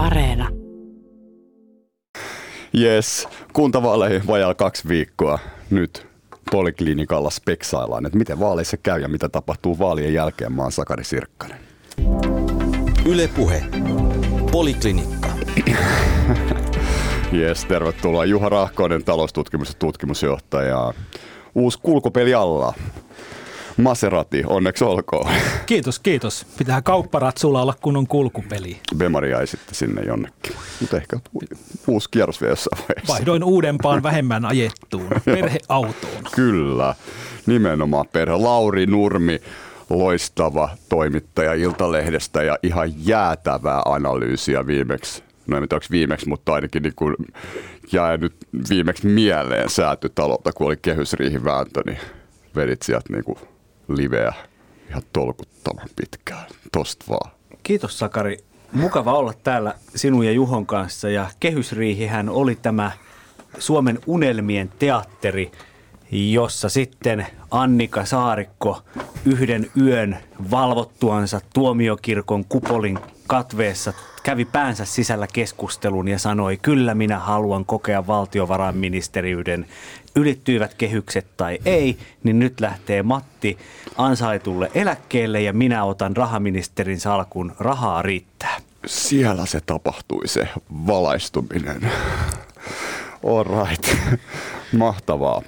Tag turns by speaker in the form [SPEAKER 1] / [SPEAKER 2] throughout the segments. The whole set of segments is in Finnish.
[SPEAKER 1] Areena.
[SPEAKER 2] Yes, kuntavaaleihin vajaa kaksi viikkoa. Nyt poliklinikalla speksaillaan, että miten vaaleissa käy ja mitä tapahtuu vaalien jälkeen. Mä oon Sakari Sirkkanen.
[SPEAKER 3] Yle Puhe. Poliklinikka.
[SPEAKER 2] Yes, tervetuloa Juha Rahkoinen, taloustutkimus- ja tutkimusjohtaja. Uusi kulkupeli alla. Maserati, onneksi olkoon.
[SPEAKER 4] Kiitos, kiitos. Pitää kaupparatsulla olla kunnon kulkupeli.
[SPEAKER 2] Bemari jäi sitten sinne jonnekin. Mutta ehkä uusi kierros vielä jossain vaiheessa.
[SPEAKER 4] Vaihdoin uudempaan vähemmän ajettuun perheautoon.
[SPEAKER 2] Kyllä, nimenomaan perhe. Lauri Nurmi, loistava toimittaja Iltalehdestä ja ihan jäätävää analyysiä viimeksi. No en tiedä, onko viimeksi, mutta ainakin niin kuin jäi nyt viimeksi mieleen säätytalolta, kun oli kehysriihivääntö, niin vedit sieltä niin kuin liveä ihan tolkuttavan pitkään. Tosta vaan.
[SPEAKER 5] Kiitos Sakari. Mukava olla täällä sinun ja Juhon kanssa ja kehysriihihän oli tämä Suomen unelmien teatteri, jossa sitten Annika Saarikko yhden yön valvottuansa tuomiokirkon kupolin katveessa kävi päänsä sisällä keskustelun ja sanoi, kyllä minä haluan kokea valtiovarainministeriyden, ylittyivät kehykset tai ei, niin nyt lähtee Matti ansaitulle eläkkeelle ja minä otan rahaministerin salkun, rahaa riittää.
[SPEAKER 2] Siellä se tapahtui, se valaistuminen. All right. Mahtavaa.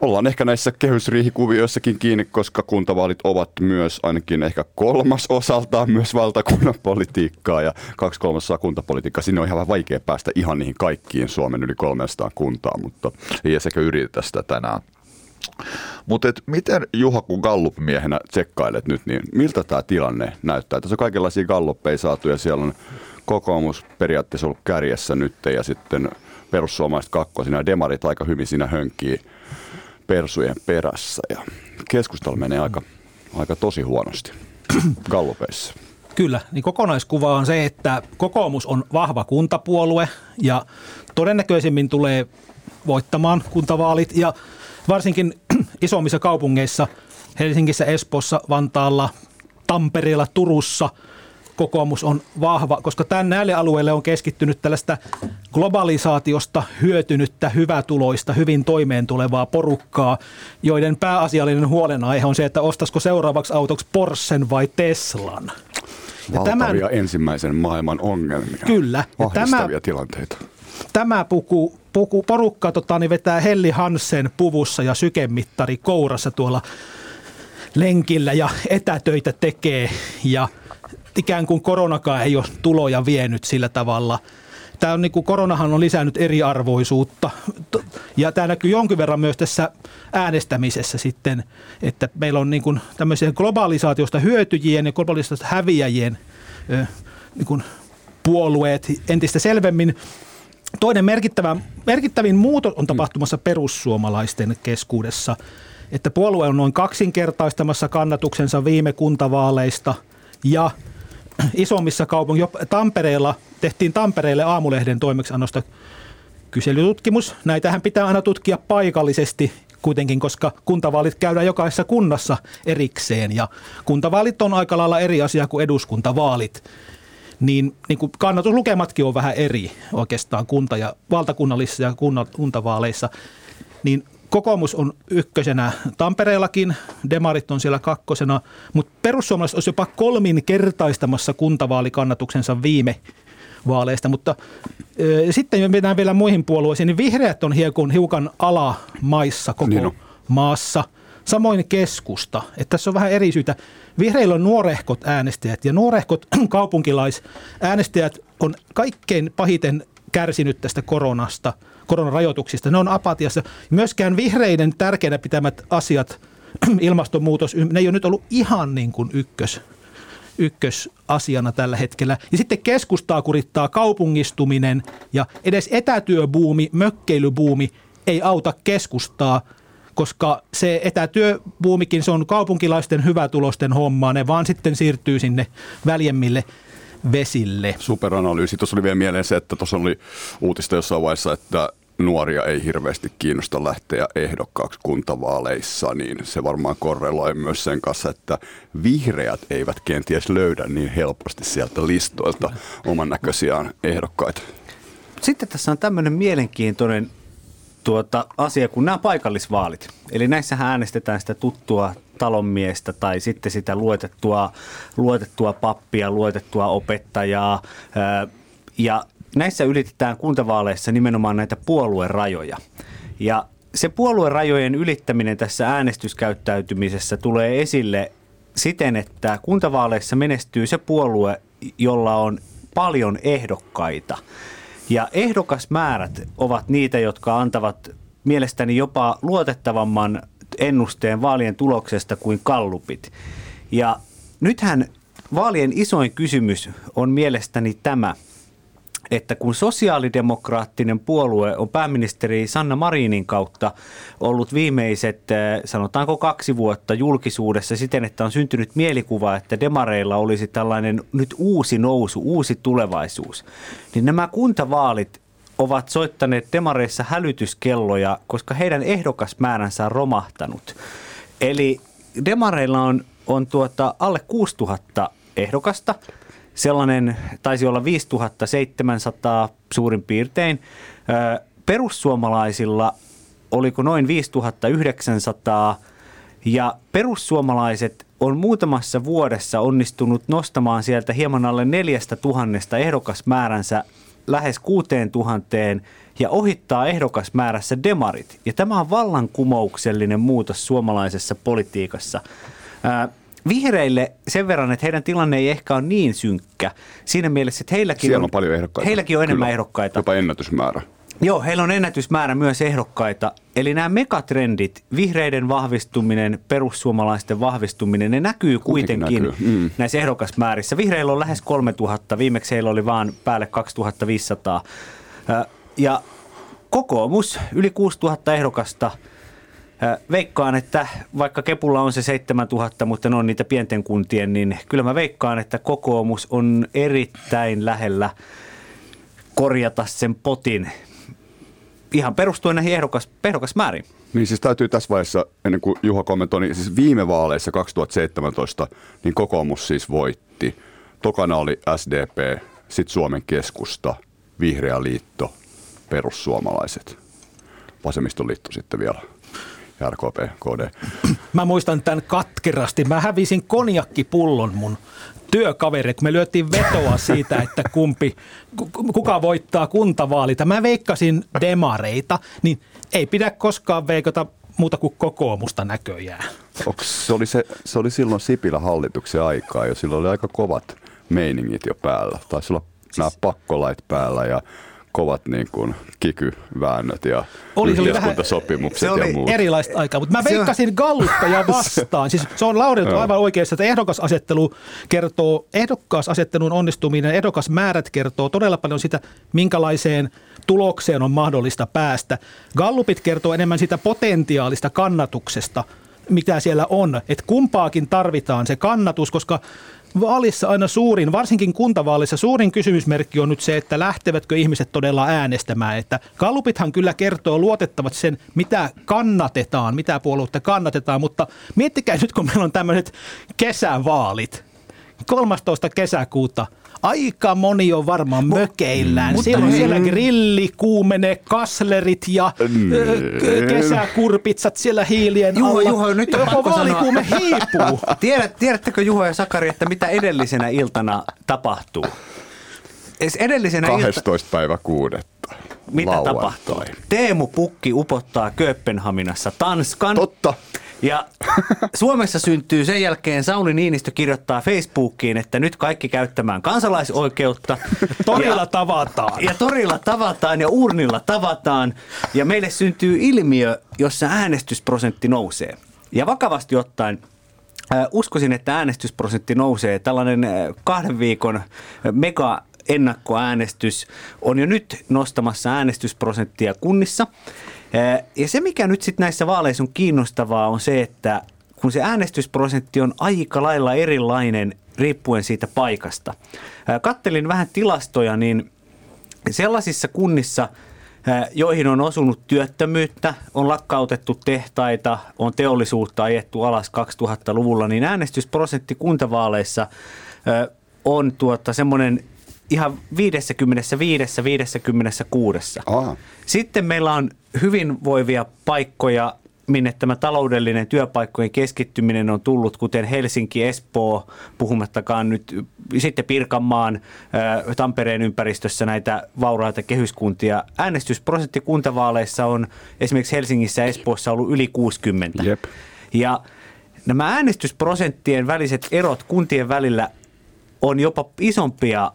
[SPEAKER 2] Ollaan ehkä näissä kehysriihikuvioissakin kiinni, koska kuntavaalit ovat myös ainakin ehkä kolmas osaltaan myös valtakunnan politiikkaa ja kaksi kolmasosaa kuntapolitiikkaa. Sinne on ihan vaikea päästä ihan niihin kaikkiin Suomen yli 300 kuntaa, mutta ei sekä yritä sitä tänään. Mutta miten Juha, kun Gallup-miehenä tsekkailet nyt, niin miltä tämä tilanne näyttää? Tässä on kaikenlaisia Galluppeja saatu ja siellä on kokoomus periaatteessa ollut kärjessä nyt ja sitten perussuomalaiset kakkosina ja demarit aika hyvin siinä hönkii persujen perässä ja keskustelu menee aika, aika tosi huonosti gallupeissa.
[SPEAKER 4] Kyllä, niin kokonaiskuva on se, että kokoomus on vahva kuntapuolue ja todennäköisemmin tulee voittamaan kuntavaalit ja varsinkin isommissa kaupungeissa, Helsingissä, Espoossa, Vantaalla, Tampereella, Turussa – kokoomus on vahva, koska tämän näille alueille on keskittynyt tällaista globalisaatiosta hyötynyttä, hyvätuloista, hyvin toimeen tulevaa porukkaa, joiden pääasiallinen huolenaihe on se, että ostaisiko seuraavaksi autoksi Porschen vai Teslan.
[SPEAKER 2] Ja tämän, ensimmäisen maailman ongelmia.
[SPEAKER 4] Kyllä.
[SPEAKER 2] Ja tämä, tilanteita.
[SPEAKER 4] Tämä puku, puku, porukka tota, niin vetää Helli Hansen puvussa ja sykemittari kourassa tuolla lenkillä ja etätöitä tekee ja – ikään kuin koronakaan ei ole tuloja vienyt sillä tavalla. Tämä on niin kuin, koronahan on lisännyt eriarvoisuutta ja tämä näkyy jonkin verran myös tässä äänestämisessä sitten, että meillä on niin kuin tämmöisiä globalisaatiosta hyötyjien ja globalisaatiosta häviäjien niin kuin puolueet entistä selvemmin. Toinen merkittävä, merkittävin muutos on tapahtumassa perussuomalaisten keskuudessa, että puolue on noin kaksinkertaistamassa kannatuksensa viime kuntavaaleista ja – isommissa kaupungissa, Tampereella tehtiin Tampereelle aamulehden toimeksiannosta kyselytutkimus. Näitähän pitää aina tutkia paikallisesti kuitenkin, koska kuntavaalit käydään jokaisessa kunnassa erikseen ja kuntavaalit on aika lailla eri asia kuin eduskuntavaalit. Niin, niin kuin kannatuslukematkin on vähän eri oikeastaan kunta- ja valtakunnallisissa ja kuntavaaleissa. Niin Kokoomus on ykkösenä Tampereellakin, demarit on siellä kakkosena, mutta perussuomalaiset olisi jopa kolminkertaistamassa kuntavaalikannatuksensa viime vaaleista, mutta e, sitten me mennään vielä muihin puolueisiin, niin vihreät on hiukan, hiukan alamaissa koko niin maassa. Samoin keskusta, että tässä on vähän eri syitä. Vihreillä on nuorehkot äänestäjät ja nuorehkot kaupunkilaisäänestäjät on kaikkein pahiten kärsinyt tästä koronasta – koronarajoituksista. Ne on apatiassa. Myöskään vihreiden tärkeänä pitämät asiat, ilmastonmuutos, ne ei ole nyt ollut ihan niin kuin ykkös, ykkösasiana tällä hetkellä. Ja sitten keskustaa kurittaa kaupungistuminen ja edes etätyöbuumi, mökkeilybuumi ei auta keskustaa, koska se etätyöbuumikin, se on kaupunkilaisten hyvätulosten hommaa, ne vaan sitten siirtyy sinne väljemmille vesille.
[SPEAKER 2] Superanalyysi. Tuossa oli vielä mieleen se, että tuossa oli uutista jossain vaiheessa, että nuoria ei hirveästi kiinnosta lähteä ehdokkaaksi kuntavaaleissa, niin se varmaan korreloi myös sen kanssa, että vihreät eivät kenties löydä niin helposti sieltä listoilta oman näköisiään ehdokkaita.
[SPEAKER 5] Sitten tässä on tämmöinen mielenkiintoinen tuota, asia kuin nämä paikallisvaalit. Eli näissähän äänestetään sitä tuttua talonmiestä tai sitten sitä luotettua, luotettua pappia, luotettua opettajaa. Ja näissä ylitetään kuntavaaleissa nimenomaan näitä puoluerajoja. Ja se puoluerajojen ylittäminen tässä äänestyskäyttäytymisessä tulee esille siten, että kuntavaaleissa menestyy se puolue, jolla on paljon ehdokkaita. Ja ehdokasmäärät ovat niitä, jotka antavat mielestäni jopa luotettavamman ennusteen vaalien tuloksesta kuin kallupit. Ja nythän vaalien isoin kysymys on mielestäni tämä, että kun sosiaalidemokraattinen puolue on pääministeri Sanna Marinin kautta ollut viimeiset, eh, sanotaanko kaksi vuotta julkisuudessa siten, että on syntynyt mielikuva, että demareilla olisi tällainen nyt uusi nousu, uusi tulevaisuus, niin nämä kuntavaalit ovat soittaneet demareissa hälytyskelloja, koska heidän ehdokasmääränsä on romahtanut. Eli demareilla on, on tuota alle 6000 ehdokasta. Sellainen taisi olla 5700 suurin piirtein. Perussuomalaisilla oliko noin 5900 ja perussuomalaiset on muutamassa vuodessa onnistunut nostamaan sieltä hieman alle neljästä tuhannesta ehdokasmääränsä lähes kuuteen tuhanteen ja ohittaa ehdokasmäärässä demarit. Ja tämä on vallankumouksellinen muutos suomalaisessa politiikassa. Vihreille sen verran, että heidän tilanne ei ehkä ole niin synkkä. Siinä mielessä, että heilläkin
[SPEAKER 2] on, on paljon ehdokkaita.
[SPEAKER 5] Heilläkin on enemmän Kyllä, ehdokkaita.
[SPEAKER 2] Jopa ennätysmäärä.
[SPEAKER 5] Joo, heillä on ennätysmäärä myös ehdokkaita. Eli nämä megatrendit, vihreiden vahvistuminen, perussuomalaisten vahvistuminen, ne näkyy kuitenkin näkyy. Mm. näissä ehdokasmäärissä. Vihreillä on lähes 3000, viimeksi heillä oli vaan päälle 2500. Ja kokoomus, yli 6000 ehdokasta. Veikkaan, että vaikka Kepulla on se 7000, mutta ne on niitä pienten kuntien, niin kyllä mä veikkaan, että kokoomus on erittäin lähellä korjata sen potin ihan perustuen näihin ehdokas, ehdokasmääriin.
[SPEAKER 2] Niin siis täytyy tässä vaiheessa, ennen kuin Juha kommentoi, niin siis viime vaaleissa 2017, niin kokoomus siis voitti. Tokana oli SDP, sitten Suomen keskusta, Vihreä liitto, perussuomalaiset, vasemmistoliitto sitten vielä. RKP, KD.
[SPEAKER 4] Mä muistan tämän katkerasti. Mä hävisin konjakkipullon mun työkaveri, kun me lyötiin vetoa siitä, että kumpi, kuka voittaa kuntavaalit. Mä veikkasin demareita, niin ei pidä koskaan veikata muuta kuin kokoomusta näköjään.
[SPEAKER 2] Onks, se, oli se, se oli silloin Sipilä hallituksen aikaa jo, silloin oli aika kovat meiningit jo päällä. Taisi olla nämä pakkolait päällä ja kovat niin kuin kikyväännöt ja oli, yhteiskuntasopimukset se oli ja muut.
[SPEAKER 4] erilaista aikaa, mutta mä veikkasin Galluppeja vastaan. Siis se on Laurilta aivan oikeassa, että ehdokasasettelu kertoo, ehdokkaasasettelun onnistuminen, ehdokasmäärät kertoo todella paljon sitä, minkälaiseen tulokseen on mahdollista päästä. Gallupit kertoo enemmän sitä potentiaalista kannatuksesta, mitä siellä on. Että kumpaakin tarvitaan se kannatus, koska vaalissa aina suurin, varsinkin kuntavaalissa, suurin kysymysmerkki on nyt se, että lähtevätkö ihmiset todella äänestämään. Että Kallupithan kyllä kertoo luotettavat sen, mitä kannatetaan, mitä puoluetta kannatetaan, mutta miettikää nyt, kun meillä on tämmöiset kesävaalit. 13. kesäkuuta – aika moni on varmaan Mo, mökeillään. Mutta siellä on siellä grilli, kuumene, kaslerit ja mm. kesäkurpitsat siellä hiilien
[SPEAKER 5] Juho, alla. Juho, nyt on
[SPEAKER 4] pakko vaalikuume hiipuu.
[SPEAKER 5] Tiedät, tiedättekö Juho ja Sakari, että mitä edellisenä iltana tapahtuu?
[SPEAKER 2] Es edellisenä 12. Ilta... päivä kuudetta.
[SPEAKER 5] Mitä tapahtuu? Teemu Pukki upottaa Kööpenhaminassa Tanskan.
[SPEAKER 2] Totta.
[SPEAKER 5] Ja Suomessa syntyy sen jälkeen Sauli Niinistö kirjoittaa Facebookiin, että nyt kaikki käyttämään kansalaisoikeutta.
[SPEAKER 4] torilla ja, tavataan.
[SPEAKER 5] Ja torilla tavataan ja urnilla tavataan. Ja meille syntyy ilmiö, jossa äänestysprosentti nousee. Ja vakavasti ottaen äh, uskoisin, että äänestysprosentti nousee. Tällainen äh, kahden viikon mega ennakkoäänestys on jo nyt nostamassa äänestysprosenttia kunnissa. Ja se, mikä nyt sitten näissä vaaleissa on kiinnostavaa, on se, että kun se äänestysprosentti on aika lailla erilainen riippuen siitä paikasta. Kattelin vähän tilastoja, niin sellaisissa kunnissa, joihin on osunut työttömyyttä, on lakkautettu tehtaita, on teollisuutta ajettu alas 2000-luvulla, niin äänestysprosentti kuntavaaleissa on tuota semmoinen ihan 55-56. Sitten meillä on hyvinvoivia paikkoja minne tämä taloudellinen työpaikkojen keskittyminen on tullut, kuten Helsinki, Espoo, puhumattakaan nyt sitten Pirkanmaan, Tampereen ympäristössä näitä vauraita kehyskuntia. Äänestysprosentti kuntavaaleissa on esimerkiksi Helsingissä ja Espoossa ollut yli 60. Jep. Ja nämä äänestysprosenttien väliset erot kuntien välillä on jopa isompia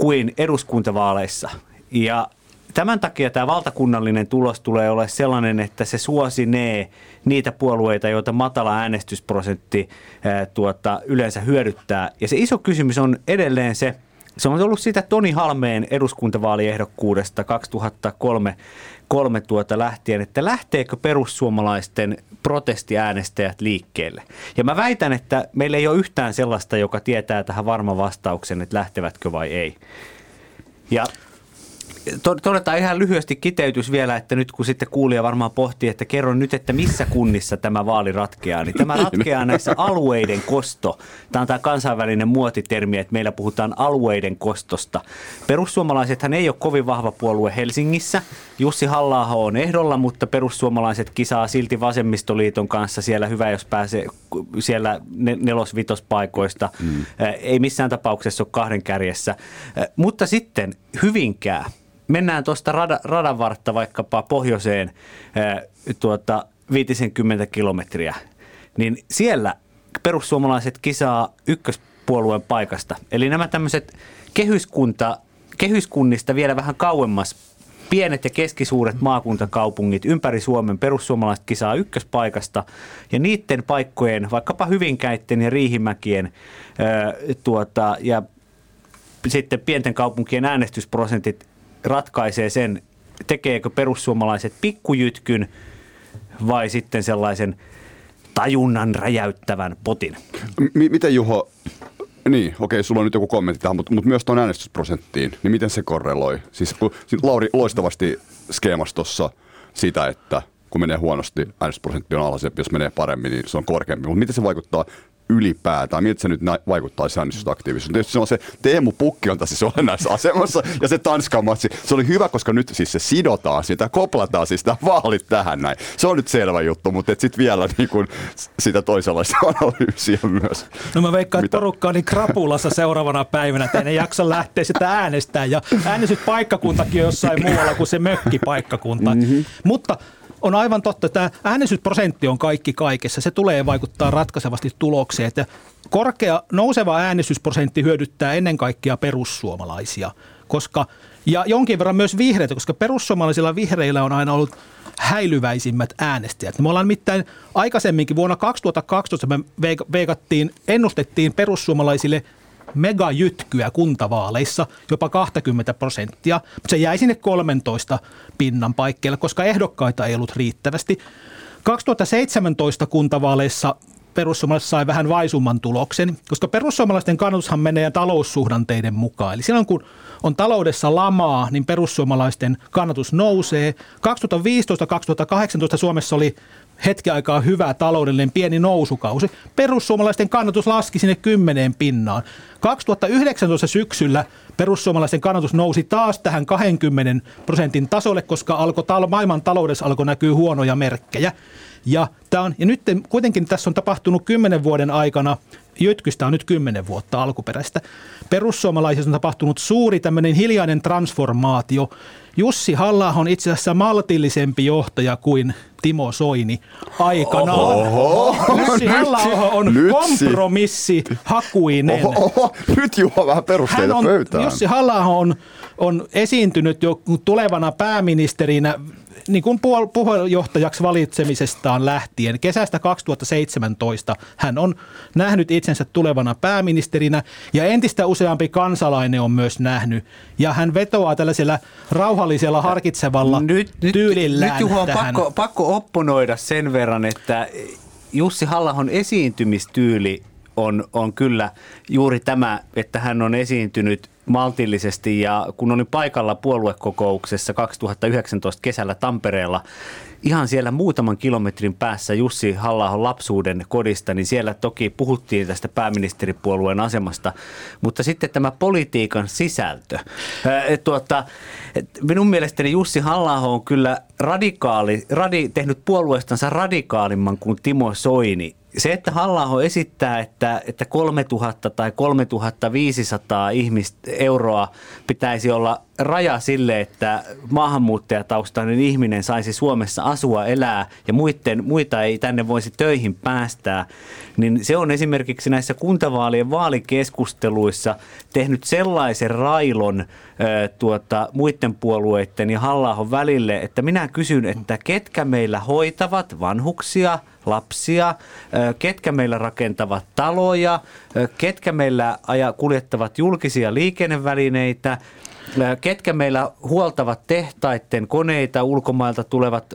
[SPEAKER 5] kuin eduskuntavaaleissa. Ja Tämän takia tämä valtakunnallinen tulos tulee olla sellainen, että se suosinee niitä puolueita, joita matala äänestysprosentti ää, tuota, yleensä hyödyttää. Ja se iso kysymys on edelleen se, se on ollut sitä Toni Halmeen eduskuntavaaliehdokkuudesta 2003 kolme tuota lähtien, että lähteekö perussuomalaisten protestiäänestäjät liikkeelle. Ja mä väitän, että meillä ei ole yhtään sellaista, joka tietää tähän varma vastauksen, että lähtevätkö vai ei. Ja todetaan ihan lyhyesti kiteytys vielä, että nyt kun sitten kuulija varmaan pohtii, että kerron nyt, että missä kunnissa tämä vaali ratkeaa, niin tämä ratkeaa näissä alueiden kosto. Tämä on tämä kansainvälinen muotitermi, että meillä puhutaan alueiden kostosta. Perussuomalaisethan ei ole kovin vahva puolue Helsingissä. Jussi halla on ehdolla, mutta perussuomalaiset kisaa silti vasemmistoliiton kanssa siellä hyvä, jos pääsee siellä nelos-vitospaikoista. Mm. Ei missään tapauksessa ole kahden kärjessä. Mutta sitten Hyvinkää mennään tuosta rada, vartta vaikkapa pohjoiseen ää, tuota, 50 kilometriä, niin siellä perussuomalaiset kisaa ykköspuolueen paikasta. Eli nämä tämmöiset kehyskunta, kehyskunnista vielä vähän kauemmas pienet ja keskisuuret maakuntakaupungit ympäri Suomen perussuomalaiset kisaa ykköspaikasta ja niiden paikkojen, vaikkapa Hyvinkäitten ja Riihimäkien ää, tuota, ja sitten pienten kaupunkien äänestysprosentit ratkaisee sen, tekeekö perussuomalaiset pikkujytkyn vai sitten sellaisen tajunnan räjäyttävän potin.
[SPEAKER 2] M- miten Juho, niin okei, sulla on nyt joku kommentti tähän, mutta, mutta myös tuon äänestysprosenttiin, niin miten se korreloi? Siis Lauri loistavasti skeemastossa sitä, että kun menee huonosti, äänestysprosentti on alhaisempi, jos menee paremmin, niin se on korkeampi. Mutta miten se vaikuttaa ylipäätään? Miltä se nyt vaikuttaa äänestysaktiivisuuteen? Tietysti se on se Teemu Pukki on tässä siis olennaisessa asemassa ja se Tanskan matsi. Se oli hyvä, koska nyt siis se sidotaan sitä, koplataan siis sitä vaalit tähän näin. Se on nyt selvä juttu, mutta sitten vielä niin kuin sitä toisenlaista analyysiä myös.
[SPEAKER 4] No mä veikkaan, että porukka on niin krapulassa seuraavana päivänä, että ei jaksa lähteä sitä äänestää ja äänestyspaikkakuntakin on jossain muualla kuin se mökkipaikkakunta. Mm-hmm. Mutta on aivan totta, että äänestysprosentti on kaikki kaikessa. Se tulee vaikuttaa ratkaisevasti tulokseen. Että korkea nouseva äänestysprosentti hyödyttää ennen kaikkea perussuomalaisia, koska ja jonkin verran myös vihreitä, koska perussuomalaisilla vihreillä on aina ollut häilyväisimmät äänestäjät. Me ollaan mitään aikaisemminkin vuonna 2012 me veikattiin, ennustettiin perussuomalaisille megajytkyä kuntavaaleissa, jopa 20 prosenttia. Se jäi sinne 13 pinnan paikkeelle, koska ehdokkaita ei ollut riittävästi. 2017 kuntavaaleissa perussuomalaiset sai vähän vaisumman tuloksen, koska perussuomalaisten kannatushan menee taloussuhdanteiden mukaan. Eli silloin kun on taloudessa lamaa, niin perussuomalaisten kannatus nousee. 2015-2018 Suomessa oli hetki aikaa hyvä taloudellinen pieni nousukausi. Perussuomalaisten kannatus laski sinne kymmeneen pinnaan. 2019 syksyllä perussuomalaisten kannatus nousi taas tähän 20 prosentin tasolle, koska alkoi, maailman taloudessa alkoi näkyä huonoja merkkejä. Ja, tämä on, ja nyt kuitenkin tässä on tapahtunut kymmenen vuoden aikana, Jytkystä on nyt kymmenen vuotta alkuperäistä. Perussuomalaisissa on tapahtunut suuri tämmöinen hiljainen transformaatio. Jussi halla on itse asiassa maltillisempi johtaja kuin Timo Soini aikanaan. Oho, Jussi halla on nyt kompromissi hakuinen. Oho, oho,
[SPEAKER 2] nyt Juha vähän perusteita on, pöytään.
[SPEAKER 4] Jussi halla on, on esiintynyt jo tulevana pääministerinä niin kuin puheenjohtajaksi valitsemisestaan lähtien kesästä 2017 hän on nähnyt itsensä tulevana pääministerinä ja entistä useampi kansalainen on myös nähnyt. Ja hän vetoaa tällaisella rauhallisella harkitsevalla nyt, tyylillään.
[SPEAKER 5] Nyt Juho on pakko, pakko opponoida sen verran, että Jussi Hallahon esiintymistyyli on, on kyllä juuri tämä, että hän on esiintynyt maltillisesti ja kun olin paikalla puoluekokouksessa 2019 kesällä Tampereella, ihan siellä muutaman kilometrin päässä Jussi halla lapsuuden kodista, niin siellä toki puhuttiin tästä pääministeripuolueen asemasta, mutta sitten tämä politiikan sisältö. Tuota, minun mielestäni Jussi halla on kyllä radikaali, radi, tehnyt puolueestansa radikaalimman kuin Timo Soini se, että halla esittää, että, että 3000 tai 3500 ihmistä euroa pitäisi olla raja sille, että maahanmuuttajataustainen ihminen saisi Suomessa asua, elää ja muiden, muita ei tänne voisi töihin päästää, niin se on esimerkiksi näissä kuntavaalien vaalikeskusteluissa tehnyt sellaisen railon tuota, muiden puolueiden ja halla välille, että minä kysyn, että ketkä meillä hoitavat vanhuksia, lapsia, ketkä meillä rakentavat taloja, ketkä meillä kuljettavat julkisia liikennevälineitä, ketkä meillä huoltavat tehtaiden koneita, ulkomailta tulevat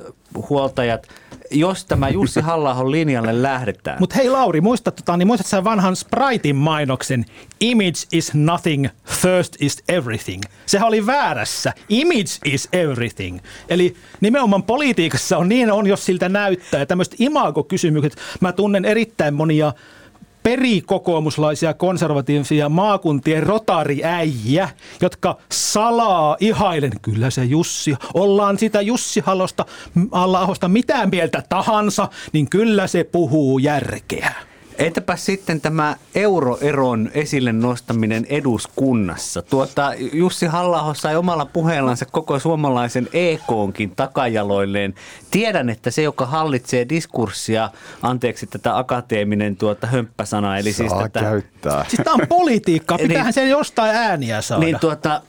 [SPEAKER 5] huoltajat, jos tämä Jussi halla linjalle lähdetään.
[SPEAKER 4] Mutta hei Lauri, muistat, tota, niin muistat sä vanhan Spritein mainoksen Image is nothing, first is everything. Sehän oli väärässä. Image is everything. Eli nimenomaan politiikassa on niin on, jos siltä näyttää. Ja tämmöiset imago-kysymykset. Mä tunnen erittäin monia perikokoomuslaisia konservatiivisia maakuntien rotariäjiä, jotka salaa ihailen, kyllä se Jussi, ollaan sitä Jussi Halosta, Allahosta mitään mieltä tahansa, niin kyllä se puhuu järkeä.
[SPEAKER 5] Entäpä sitten tämä euroeron esille nostaminen eduskunnassa? Tuota, Jussi halla sai omalla puheellansa koko suomalaisen EKonkin takajaloilleen. Tiedän, että se, joka hallitsee diskurssia, anteeksi tätä akateeminen tuota hömppäsana, eli
[SPEAKER 2] siis Saa
[SPEAKER 5] siis tätä...
[SPEAKER 2] käyttää.
[SPEAKER 4] Siis tämä on politiikka, pitäähän niin, sen jostain ääniä saada.
[SPEAKER 5] Niin tuota,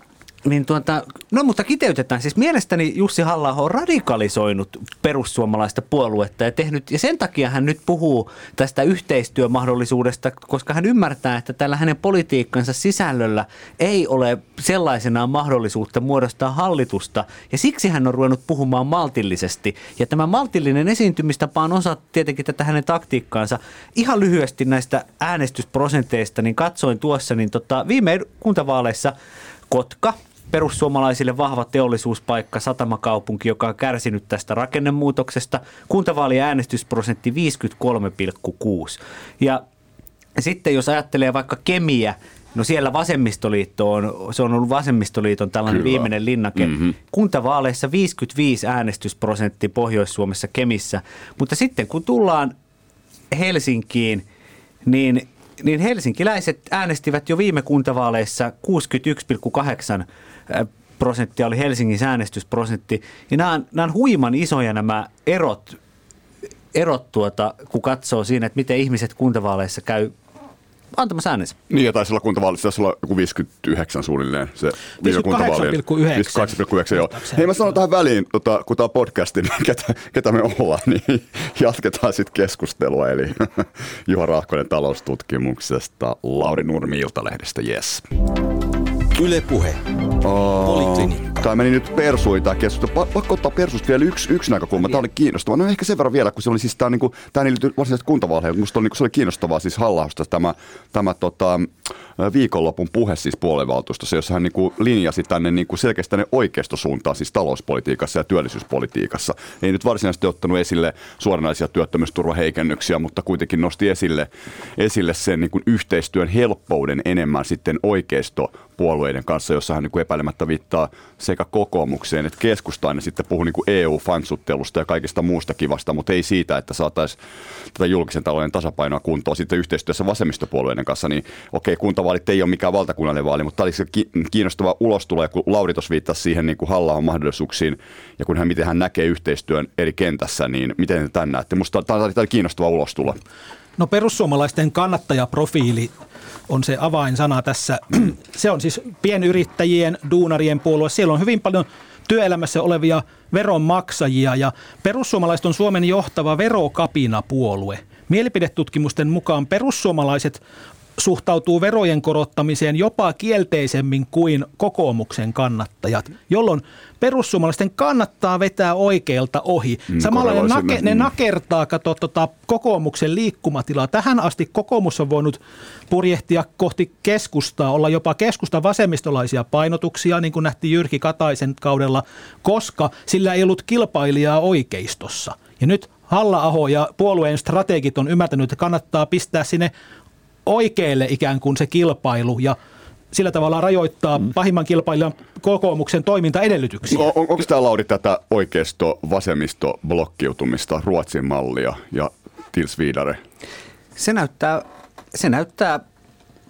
[SPEAKER 5] niin tuota, no mutta kiteytetään. Siis mielestäni Jussi halla on radikalisoinut perussuomalaista puoluetta ja tehnyt, ja sen takia hän nyt puhuu tästä yhteistyömahdollisuudesta, koska hän ymmärtää, että tällä hänen politiikkansa sisällöllä ei ole sellaisenaan mahdollisuutta muodostaa hallitusta, ja siksi hän on ruvennut puhumaan maltillisesti. Ja tämä maltillinen esiintymistapa on osa tietenkin tätä hänen taktiikkaansa. Ihan lyhyesti näistä äänestysprosenteista, niin katsoin tuossa, niin tota, viime kuntavaaleissa Kotka – perussuomalaisille vahva teollisuuspaikka, satamakaupunki, joka on kärsinyt tästä rakennemuutoksesta. Kuntavaalien äänestysprosentti 53,6. Ja sitten jos ajattelee vaikka Kemiä, No siellä vasemmistoliitto on, se on ollut vasemmistoliiton tällainen Kyllä. viimeinen linnake. Mm-hmm. Kuntavaaleissa 55 äänestysprosentti Pohjois-Suomessa Kemissä, mutta sitten kun tullaan Helsinkiin, niin niin helsinkiläiset äänestivät jo viime kuntavaaleissa 61,8 prosenttia oli Helsingin äänestysprosentti. Ja nämä on, nämä on huiman isoja nämä erot, erot tuota, kun katsoo siinä, että miten ihmiset kuntavaaleissa käy antamassa äänensä.
[SPEAKER 2] Niin, ja taisi olla kuntavaalissa, taisi olla joku 59 suunnilleen se 58,9. joo. Hei, mä sanon tähän väliin, tota, kun tämä on podcasti, niin ketä, ketä me ollaan, niin jatketaan sitten keskustelua. Eli Juha Rahkonen taloustutkimuksesta, Lauri Nurmi Iltalehdestä, yes.
[SPEAKER 3] Yle Puhe.
[SPEAKER 2] Oh, tämä meni nyt persuin tämä keskustelu. Pakko ottaa persusta vielä yksi, yksi näkökulma. Tämä oli kiinnostavaa. No ehkä sen verran vielä, kun se oli siis tämä, niin kuin, tämä ei liity varsinaisesti kuntavaaleihin. Musta oli, niin kuin, se oli kiinnostavaa siis halla tämä, tämä tota, viikonlopun puhe siis puoluevaltuustossa, jossa hän niin kuin linjasi tänne niin kuin selkeästi tänne oikeistosuuntaan siis talouspolitiikassa ja työllisyyspolitiikassa. Ei nyt varsinaisesti ottanut esille suoranaisia työttömyysturvaheikennyksiä, mutta kuitenkin nosti esille, esille sen niin kuin yhteistyön helppouden enemmän sitten oikeistopuolueiden kanssa, jossa hän niin kuin epäilemättä viittaa sekä kokoomukseen että keskustaan ja sitten puhuu niin EU-fansuttelusta ja kaikista muusta kivasta, mutta ei siitä, että saataisiin tätä julkisen talouden tasapainoa kuntoon sitten yhteistyössä vasemmistopuolueiden kanssa, niin okei, kuntavaalit ei ole mikään valtakunnallinen vaali, mutta tämä oli se kiinnostava ulostulo, kun Lauri tuossa viittasi siihen niin kuin halla mahdollisuuksiin ja kun hän, miten hän näkee yhteistyön eri kentässä, niin miten te tämän näette? Minusta tämä oli kiinnostava ulostulo.
[SPEAKER 4] No perussuomalaisten kannattajaprofiili on se avainsana tässä. Se on siis pienyrittäjien, duunarien puolue. Siellä on hyvin paljon työelämässä olevia veronmaksajia ja perussuomalaiset on Suomen johtava verokapinapuolue. Mielipidetutkimusten mukaan perussuomalaiset suhtautuu verojen korottamiseen jopa kielteisemmin kuin kokoomuksen kannattajat, jolloin perussuomalaisten kannattaa vetää oikealta ohi.
[SPEAKER 2] Mm,
[SPEAKER 4] Samalla ne, nake, ne
[SPEAKER 2] mm.
[SPEAKER 4] nakertaa kato, tota, kokoomuksen liikkumatilaa. Tähän asti kokoomus on voinut purjehtia kohti keskustaa, olla jopa keskusta vasemmistolaisia painotuksia, niin kuin nähtiin Jyrki Kataisen kaudella, koska sillä ei ollut kilpailijaa oikeistossa. Ja nyt halla ja puolueen strategit on ymmärtänyt, että kannattaa pistää sinne oikealle ikään kuin se kilpailu ja sillä tavalla rajoittaa mm. pahimman kilpailijan kokoomuksen toimintaedellytyksiä.
[SPEAKER 2] On, on, onko tämä Lauri tätä oikeisto-vasemmisto blokkiutumista, Ruotsin mallia ja Tils Viidare?
[SPEAKER 5] Se näyttää, se näyttää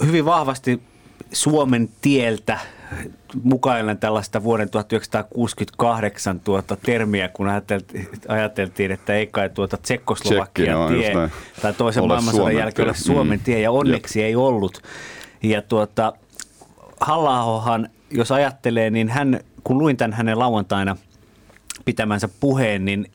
[SPEAKER 5] hyvin vahvasti Suomen tieltä mukaillen tällaista vuoden 1968 tuota termiä, kun ajateltiin, että ei kai tuota Tsekkoslovakian tie tai toisen
[SPEAKER 2] Ole
[SPEAKER 5] maailmansodan
[SPEAKER 2] Suomen
[SPEAKER 5] jälkeen ole. Suomen
[SPEAKER 2] Mm.
[SPEAKER 5] tie, ja onneksi ei ollut. Ja tuota, halla jos ajattelee, niin hän, kun luin tämän hänen lauantaina pitämänsä puheen, niin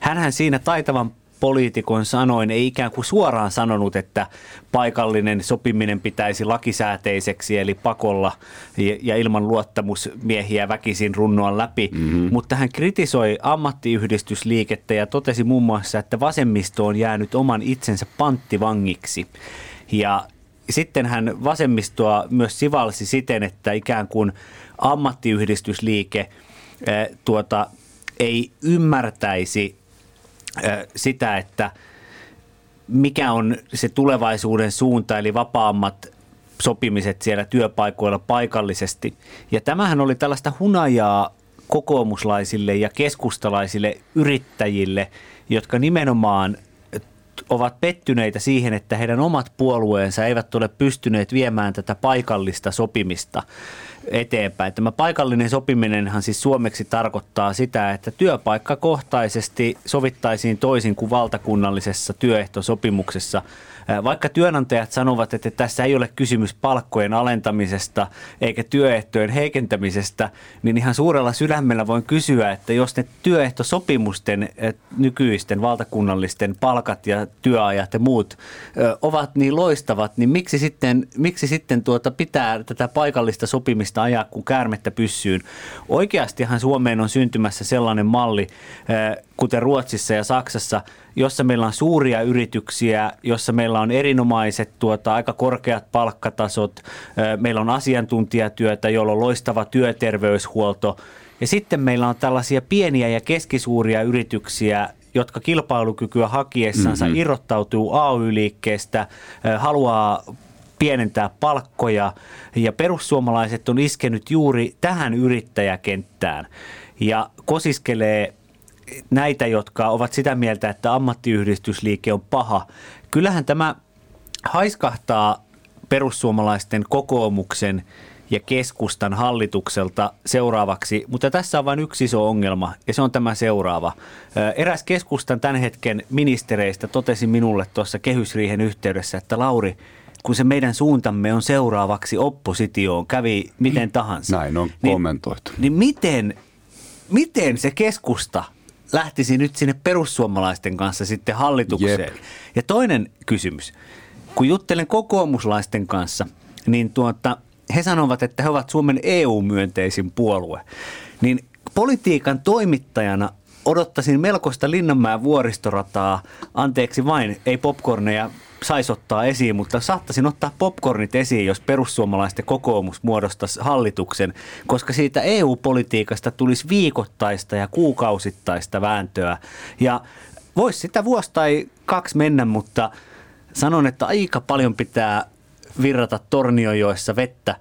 [SPEAKER 5] hänhän siinä taitavan poliitikon sanoin ei ikään kuin suoraan sanonut, että paikallinen sopiminen pitäisi lakisääteiseksi eli pakolla ja, ilman luottamusmiehiä väkisin runnoa läpi, mm-hmm. mutta hän kritisoi ammattiyhdistysliikettä ja totesi muun muassa, että vasemmisto on jäänyt oman itsensä panttivangiksi. Ja sitten hän vasemmistoa myös sivalsi siten, että ikään kuin ammattiyhdistysliike eh, tuota, ei ymmärtäisi sitä, että mikä on se tulevaisuuden suunta, eli vapaammat sopimiset siellä työpaikoilla paikallisesti. Ja tämähän oli tällaista hunajaa kokoomuslaisille ja keskustalaisille yrittäjille, jotka nimenomaan ovat pettyneitä siihen, että heidän omat puolueensa eivät ole pystyneet viemään tätä paikallista sopimista eteenpäin. Tämä paikallinen sopiminenhan siis suomeksi tarkoittaa sitä, että työpaikkakohtaisesti sovittaisiin toisin kuin valtakunnallisessa työehtosopimuksessa. Vaikka työnantajat sanovat, että tässä ei ole kysymys palkkojen alentamisesta eikä työehtojen heikentämisestä, niin ihan suurella sydämellä voin kysyä, että jos ne työehtosopimusten eh, nykyisten valtakunnallisten palkat ja työajat ja muut ovat niin loistavat, niin miksi sitten, miksi sitten tuota pitää tätä paikallista sopimista ajaa kuin käärmettä pyssyyn? Oikeastihan Suomeen on syntymässä sellainen malli, ö, kuten Ruotsissa ja Saksassa, jossa meillä on suuria yrityksiä, jossa meillä on erinomaiset tuota, aika korkeat palkkatasot, ö, meillä on asiantuntijatyötä, jolla on loistava työterveyshuolto. Ja sitten meillä on tällaisia pieniä ja keskisuuria yrityksiä, jotka kilpailukykyä hakiessansa mm-hmm. irrottautuu AY-liikkeestä, ö, haluaa pienentää palkkoja ja perussuomalaiset on iskenyt juuri tähän yrittäjäkenttään ja kosiskelee näitä, jotka ovat sitä mieltä, että ammattiyhdistysliike on paha. Kyllähän tämä haiskahtaa perussuomalaisten kokoomuksen ja keskustan hallitukselta seuraavaksi, mutta tässä on vain yksi iso ongelma ja se on tämä seuraava. Eräs keskustan tämän hetken ministereistä totesi minulle tuossa kehysriihen yhteydessä, että Lauri, kun se meidän suuntamme on seuraavaksi oppositioon, kävi miten tahansa.
[SPEAKER 2] Näin on
[SPEAKER 5] niin-
[SPEAKER 2] kommentoitu.
[SPEAKER 5] Niin miten, miten se keskusta lähtisi nyt sinne perussuomalaisten kanssa sitten hallitukseen?
[SPEAKER 2] Jep.
[SPEAKER 5] Ja toinen kysymys. Kun juttelen kokoomuslaisten kanssa, niin tuota, he sanovat, että he ovat Suomen EU-myönteisin puolue. Niin politiikan toimittajana odottaisin melkoista Linnanmäen vuoristorataa. Anteeksi vain, ei popcorneja saisi ottaa esiin, mutta saattaisin ottaa popcornit esiin, jos perussuomalaisten kokoomus muodostaisi hallituksen, koska siitä EU-politiikasta tulisi viikoittaista ja kuukausittaista vääntöä. Ja voisi sitä vuosi tai kaksi mennä, mutta sanon, että aika paljon pitää virrata Tornionjoessa vettä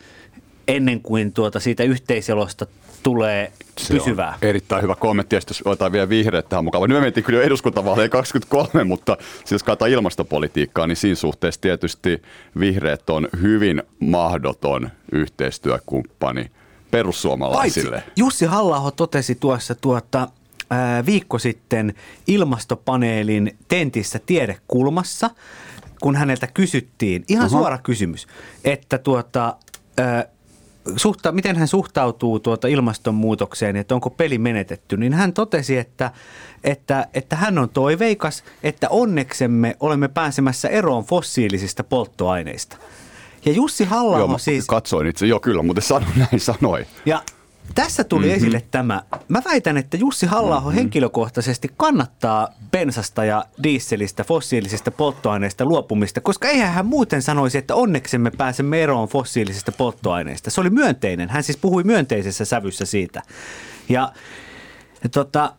[SPEAKER 5] ennen kuin tuota siitä yhteiselosta tulee
[SPEAKER 2] Se
[SPEAKER 5] pysyvää.
[SPEAKER 2] On erittäin hyvä kommentti, ja sitten jos otetaan vielä vihreät tähän mukaan. Nyt me mentiin kyllä jo eduskuntavaaleihin 23, mutta siis jos katsotaan ilmastopolitiikkaa, niin siinä suhteessa tietysti vihreät on hyvin mahdoton yhteistyökumppani perussuomalaisille.
[SPEAKER 5] Paitsi Jussi halla totesi tuossa tuota, ää, viikko sitten ilmastopaneelin tentissä tiedekulmassa, kun häneltä kysyttiin, ihan
[SPEAKER 2] Aha.
[SPEAKER 5] suora kysymys, että tuota, ää, suhta, miten hän suhtautuu tuota ilmastonmuutokseen, että onko peli menetetty, niin hän totesi, että, että, että hän on toiveikas, että onneksemme olemme pääsemässä eroon fossiilisista polttoaineista. Ja Jussi halla
[SPEAKER 2] Joo,
[SPEAKER 5] siis...
[SPEAKER 2] katsoin itse, joo kyllä, mutta sano, näin sanoi.
[SPEAKER 5] Ja tässä tuli mm-hmm. esille tämä. Mä väitän, että Jussi halla mm-hmm. henkilökohtaisesti kannattaa bensasta ja dieselistä, fossiilisista polttoaineista luopumista, koska eihän hän muuten sanoisi, että onneksemme pääsemme eroon fossiilisista polttoaineista. Se oli myönteinen. Hän siis puhui myönteisessä sävyssä siitä. Ja tota,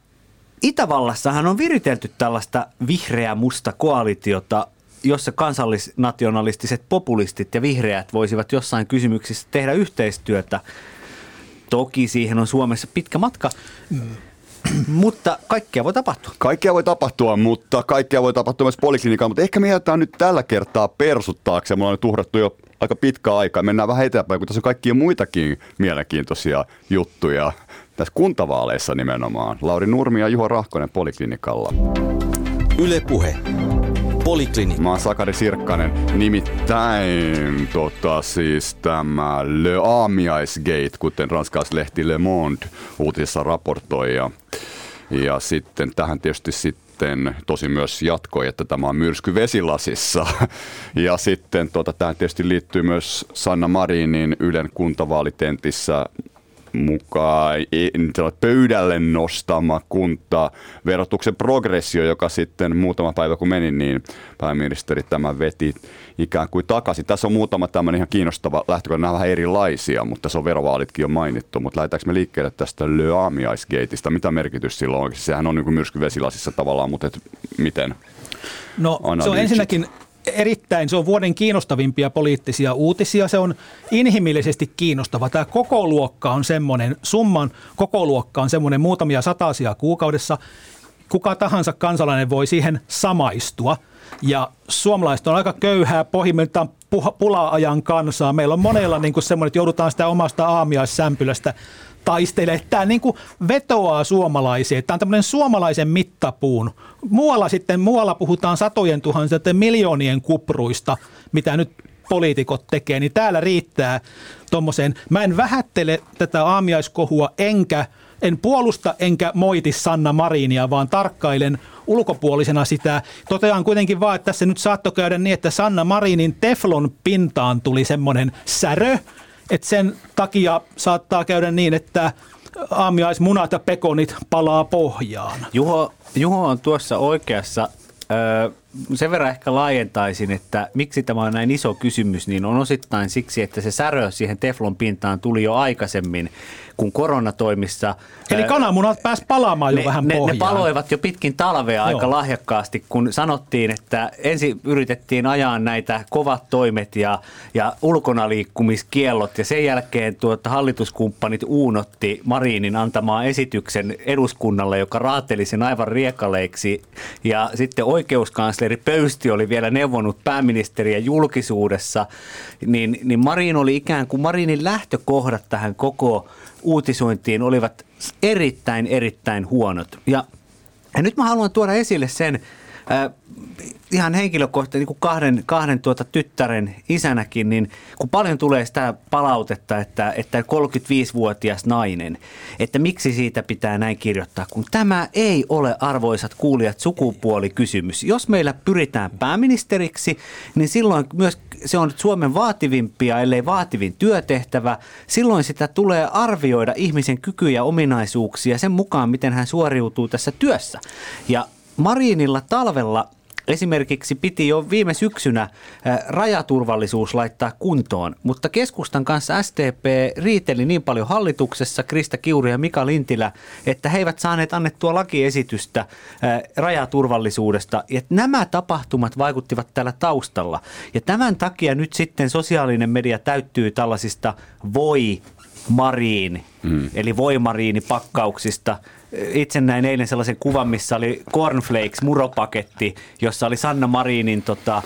[SPEAKER 5] Itävallassahan on viritelty tällaista vihreää musta koalitiota, jossa kansallisnationalistiset populistit ja vihreät voisivat jossain kysymyksissä tehdä yhteistyötä. Toki siihen on Suomessa pitkä matka, mm. mutta kaikkea voi tapahtua.
[SPEAKER 2] Kaikkea voi tapahtua, mutta kaikkea voi tapahtua myös poliklinikalla. Mutta ehkä me jätetään nyt tällä kertaa persut taakse. Mulla on nyt uhrattu jo aika pitkä aika. Mennään vähän eteenpäin, kun tässä on kaikkia muitakin mielenkiintoisia juttuja. Tässä kuntavaaleissa nimenomaan. Lauri Nurmi ja Juho Rahkonen Poliklinikalla.
[SPEAKER 3] Yle Puhe. Poliklinikka.
[SPEAKER 2] Mä oon Sakari Sirkkanen. Nimittäin tota, siis tämä Le Amiaisgate, kuten ranskalaislehti Le Monde uutisessa raportoi. Ja, ja sitten tähän tietysti sitten tosi myös jatkoi, että tämä on myrsky vesilasissa. Ja sitten tota, tähän tietysti liittyy myös Sanna Marinin Ylen kuntavaalitentissä mukaan pöydälle nostama kunta verotuksen progressio, joka sitten muutama päivä kun meni, niin pääministeri tämä veti ikään kuin takaisin. Tässä on muutama tämmöinen ihan kiinnostava lähtökohta, nämä vähän erilaisia, mutta se on verovaalitkin jo mainittu. Mutta lähdetäänkö me liikkeelle tästä Löamiaisgateista? Mitä merkitys sillä on? Sehän on niin kuin myrskyvesilasissa tavallaan, mutta et miten?
[SPEAKER 4] No se on ensinnäkin erittäin, se on vuoden kiinnostavimpia poliittisia uutisia. Se on inhimillisesti kiinnostava. Tämä koko luokka on semmoinen, summan koko luokka on semmoinen muutamia satasia kuukaudessa. Kuka tahansa kansalainen voi siihen samaistua. Ja suomalaiset on aika köyhää pohjimmiltaan pula-ajan kansaa. Meillä on monella niin semmoinen, että joudutaan sitä omasta aamiaissämpylästä taistelee. Tämä niin kuin vetoaa suomalaisiin. Tämä on tämmöinen suomalaisen mittapuun. Muualla sitten, muualla puhutaan satojen tuhansien miljoonien kupruista, mitä nyt poliitikot tekee, niin täällä riittää tuommoiseen. Mä en vähättele tätä aamiaiskohua, enkä en puolusta enkä moiti Sanna Marinia, vaan tarkkailen ulkopuolisena sitä. Totean kuitenkin vaan, että tässä nyt saattoi käydä niin, että Sanna Marinin teflon pintaan tuli semmoinen särö, että sen takia saattaa käydä niin, että aamiaismunat ja pekonit palaa pohjaan.
[SPEAKER 5] Juho, Juho on tuossa oikeassa. Öö, sen verran ehkä laajentaisin, että miksi tämä on näin iso kysymys, niin on osittain siksi, että se särö siihen teflon pintaan tuli jo aikaisemmin kuin koronatoimissa.
[SPEAKER 4] Eli kananmunat pääs palaamaan jo
[SPEAKER 5] ne,
[SPEAKER 4] vähän
[SPEAKER 5] ne,
[SPEAKER 4] pohjaan.
[SPEAKER 5] Ne paloivat jo pitkin talvea Joo. aika lahjakkaasti, kun sanottiin, että ensin yritettiin ajaa näitä kovat toimet ja, ja ulkona liikkumiskiellot ja sen jälkeen tuota hallituskumppanit uunotti Mariinin antamaa esityksen eduskunnalle, joka raateli sen aivan riekaleiksi ja sitten oikeuskansleri Pöysti oli vielä neuvonut pääministeriä julkisuudessa, niin, niin Marin oli ikään kuin Marinin lähtökohdat tähän koko uutisointiin olivat erittäin, erittäin huonot. Ja, ja nyt mä haluan tuoda esille sen, äh, ihan henkilökohtaisesti niin kuin kahden, kahden tuota tyttären isänäkin, niin kun paljon tulee sitä palautetta, että, että 35-vuotias nainen, että miksi siitä pitää näin kirjoittaa, kun tämä ei ole arvoisat kuulijat sukupuolikysymys. Jos meillä pyritään pääministeriksi, niin silloin myös se on Suomen vaativimpia, ellei vaativin työtehtävä. Silloin sitä tulee arvioida ihmisen kykyjä ja ominaisuuksia sen mukaan, miten hän suoriutuu tässä työssä. Ja Marinilla talvella Esimerkiksi piti jo viime syksynä rajaturvallisuus laittaa kuntoon, mutta keskustan kanssa STP riiteli niin paljon hallituksessa, Krista Kiuru ja Mika Lintilä, että he eivät saaneet annettua lakiesitystä rajaturvallisuudesta. Ja nämä tapahtumat vaikuttivat täällä taustalla. Ja tämän takia nyt sitten sosiaalinen media täyttyy tällaisista voi Mariin, mm. eli voimariinipakkauksista. Itse näin eilen sellaisen kuvan, missä oli cornflakes muropaketti, jossa oli Sanna Marinin tota,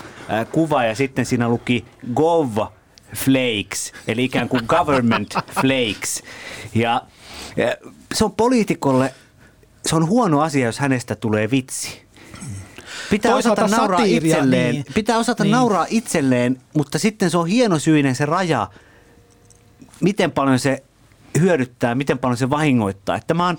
[SPEAKER 5] kuva ja sitten siinä luki Gov Flakes, eli ikään kuin government flakes. Ja, ja se on poliitikolle, se on huono asia, jos hänestä tulee vitsi. Pitää osata nauraa satiiria, itselleen, niin. pitää osata niin. nauraa itselleen, mutta sitten se on hienosyinen se raja, miten paljon se hyödyttää, miten paljon se vahingoittaa. Että mä oon,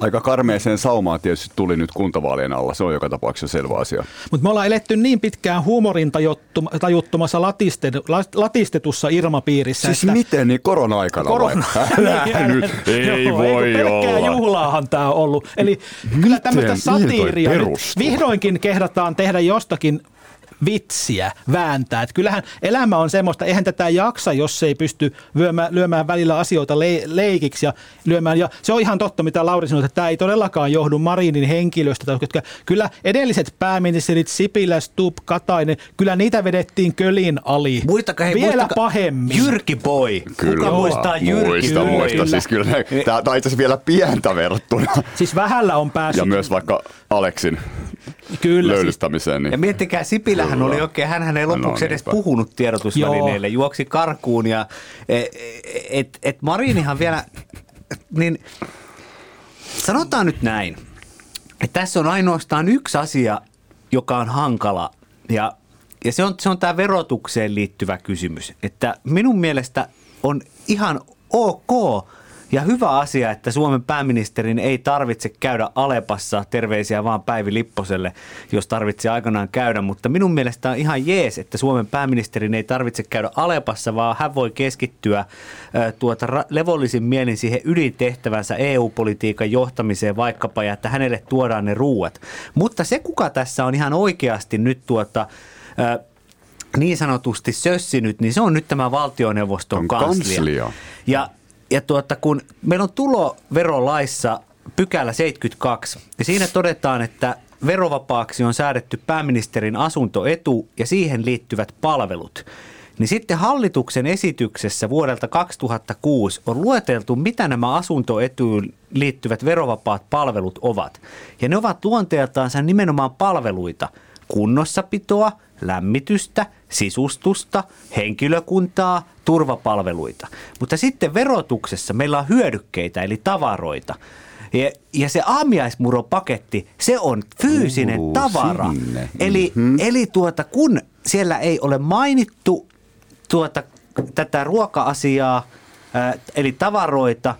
[SPEAKER 2] Aika karmeeseen saumaan tietysti tuli nyt kuntavaalien alla. Se on joka tapauksessa selvä asia.
[SPEAKER 4] Mutta me ollaan eletty niin pitkään huumorin tajuttomassa latiste- la- latistetussa ilmapiirissä.
[SPEAKER 2] Siis
[SPEAKER 4] että
[SPEAKER 2] miten niin korona-aikana
[SPEAKER 4] korona.
[SPEAKER 2] vai? Älä nyt, ei
[SPEAKER 4] Joo,
[SPEAKER 2] voi
[SPEAKER 4] pelkkää
[SPEAKER 2] olla.
[SPEAKER 4] juhlaahan tämä on ollut. Eli kyllä tämmöistä satiiria nyt vihdoinkin kehdataan tehdä jostakin vitsiä vääntää. Et kyllähän elämä on semmoista, eihän tätä jaksa, jos ei pysty lyömään, lyömään välillä asioita le- leikiksi ja lyömään. Ja se on ihan totta, mitä Lauri sanoi, että tämä ei todellakaan johdu Marinin henkilöstä. Koska kyllä edelliset pääministerit Sipilä, Stubb, Katainen, kyllä niitä vedettiin kölin ali.
[SPEAKER 5] Muistakaa, hei,
[SPEAKER 4] Vielä
[SPEAKER 5] muistakaa,
[SPEAKER 4] pahemmin.
[SPEAKER 5] Jyrki Boy.
[SPEAKER 2] Kyllä,
[SPEAKER 5] Kuka muistaa Jyrki
[SPEAKER 2] muista,
[SPEAKER 5] Boy?
[SPEAKER 2] muista. Siis kyllä tämä on itse asiassa vielä pientä verrattuna.
[SPEAKER 4] Siis vähällä on päässyt.
[SPEAKER 2] Ja myös vaikka Aleksin
[SPEAKER 4] kyllä, siis,
[SPEAKER 2] löylyttämiseen. Niin.
[SPEAKER 5] Ja miettikää, Sipilähän
[SPEAKER 2] Kyllä.
[SPEAKER 5] oli oikein, hän ei lopuksi
[SPEAKER 2] No,
[SPEAKER 5] edes
[SPEAKER 2] niinpä.
[SPEAKER 5] puhunut tiedotusvälineille, juoksi karkuun ja et, et, et Marinihan vielä, niin sanotaan nyt näin, että tässä on ainoastaan yksi asia, joka on hankala ja, ja se on, se on tämä verotukseen liittyvä kysymys, että minun mielestä on ihan ok ja hyvä asia, että Suomen pääministerin ei tarvitse käydä Alepassa, terveisiä vaan Päivi Lipposelle, jos tarvitsee aikanaan käydä, mutta minun mielestä on ihan jees, että Suomen pääministerin ei tarvitse käydä Alepassa, vaan hän voi keskittyä tuota ra- levollisin mielin siihen ydintehtävänsä EU-politiikan johtamiseen vaikkapa, ja että hänelle tuodaan ne ruuat. Mutta se, kuka tässä on ihan oikeasti nyt tuota... Niin sanotusti sössinyt, niin se on nyt tämä valtioneuvoston
[SPEAKER 2] On
[SPEAKER 5] kanslia.
[SPEAKER 2] kanslia.
[SPEAKER 5] Ja, ja tuota, kun meillä on tuloverolaissa pykälä 72, ja siinä todetaan, että verovapaaksi on säädetty pääministerin asuntoetu ja siihen liittyvät palvelut. Niin sitten hallituksen esityksessä vuodelta 2006 on lueteltu, mitä nämä asuntoetuun liittyvät verovapaat palvelut ovat. Ja ne ovat luonteeltaansa nimenomaan palveluita, kunnossapitoa, lämmitystä, sisustusta, henkilökuntaa, turvapalveluita. Mutta sitten verotuksessa meillä on hyödykkeitä eli tavaroita. Ja, ja se aamiaismuropaketti, se on fyysinen
[SPEAKER 2] Kuuluu
[SPEAKER 5] tavara.
[SPEAKER 2] sinne.
[SPEAKER 5] Eli, mm-hmm. eli tuota, kun siellä ei ole mainittu tuota, tätä ruoka-asiaa, ää, eli tavaroita,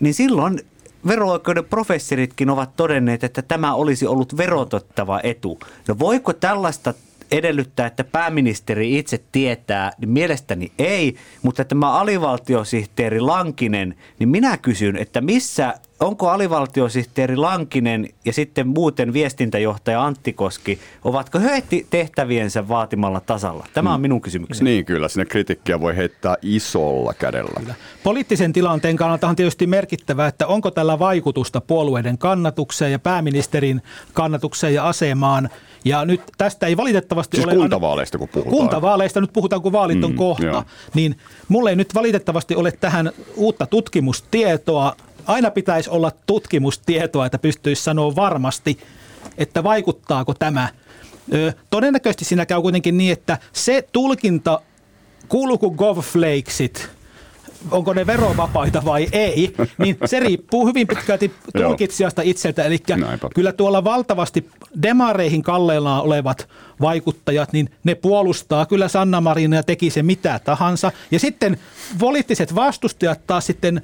[SPEAKER 5] niin silloin vero-oikeuden professoritkin ovat todenneet, että tämä olisi ollut verotettava etu. No voiko tällaista edellyttää, että pääministeri itse tietää, niin mielestäni ei, mutta tämä alivaltiosihteeri Lankinen, niin minä kysyn, että missä, onko alivaltiosihteeri Lankinen ja sitten muuten viestintäjohtaja Antti Koski, ovatko he tehtäviensä vaatimalla tasalla? Tämä on minun kysymykseni.
[SPEAKER 2] Niin kyllä, sinne kritiikkiä voi heittää isolla kädellä.
[SPEAKER 4] Poliittisen tilanteen kannalta on tietysti merkittävää, että onko tällä vaikutusta puolueiden kannatukseen ja pääministerin kannatukseen ja asemaan. Ja nyt tästä ei valitettavasti
[SPEAKER 2] Siis
[SPEAKER 4] ole...
[SPEAKER 2] kuntavaaleista kun puhutaan.
[SPEAKER 4] Kuntavaaleista nyt puhutaan, kun vaalit on
[SPEAKER 2] Mm,
[SPEAKER 4] kohta.
[SPEAKER 2] joo.
[SPEAKER 4] Niin mulle ei nyt valitettavasti ole tähän uutta tutkimustietoa. Aina pitäisi olla tutkimustietoa, että pystyisi sanoa varmasti, että vaikuttaako tämä. Ö, todennäköisesti siinä käy kuitenkin niin, että se tulkinta, kuuluuko GovFlakesit, onko ne verovapaita vai ei, niin se riippuu hyvin pitkälti tulkitsijasta itseltä. Eli
[SPEAKER 2] Näinpä.
[SPEAKER 4] kyllä tuolla valtavasti demareihin kalleillaan olevat vaikuttajat, niin ne puolustaa kyllä Sanna Marina ja teki se mitä tahansa. Ja sitten poliittiset vastustajat taas sitten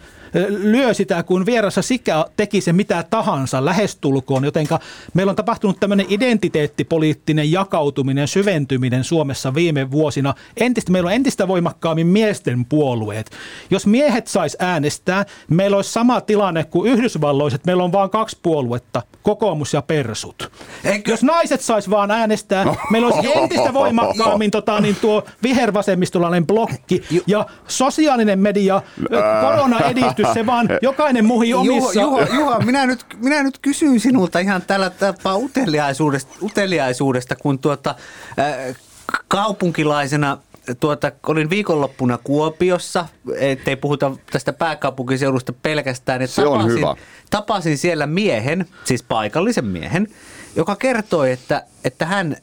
[SPEAKER 4] lyö sitä, kun vierassa sikä teki se mitä tahansa lähestulkoon, jotenka meillä on tapahtunut tämmöinen identiteettipoliittinen jakautuminen, syventyminen Suomessa viime vuosina. Entistä, meillä on entistä voimakkaammin miesten puolueet. Jos miehet sais äänestää, meillä olisi sama tilanne kuin Yhdysvalloissa, että meillä on vain kaksi puoluetta, kokoomus ja persut.
[SPEAKER 5] Eikö-
[SPEAKER 4] Jos naiset sais vaan äänestää, meillä olisi entistä voimakkaammin tota, niin tuo vihervasemmistolainen blokki ja sosiaalinen media, koronaedistys, se vaan jokainen muhi omissa...
[SPEAKER 5] Juho, Juho minä, nyt, minä nyt kysyn sinulta ihan tällä tapaa uteliaisuudesta, uteliaisuudesta kun tuota, äh, kaupunkilaisena tuota, olin viikonloppuna Kuopiossa, ettei puhuta tästä pääkaupunkiseudusta pelkästään. että
[SPEAKER 2] Se on
[SPEAKER 5] tapasin,
[SPEAKER 2] hyvä.
[SPEAKER 5] Tapasin siellä miehen, siis paikallisen miehen, joka kertoi, että, että hän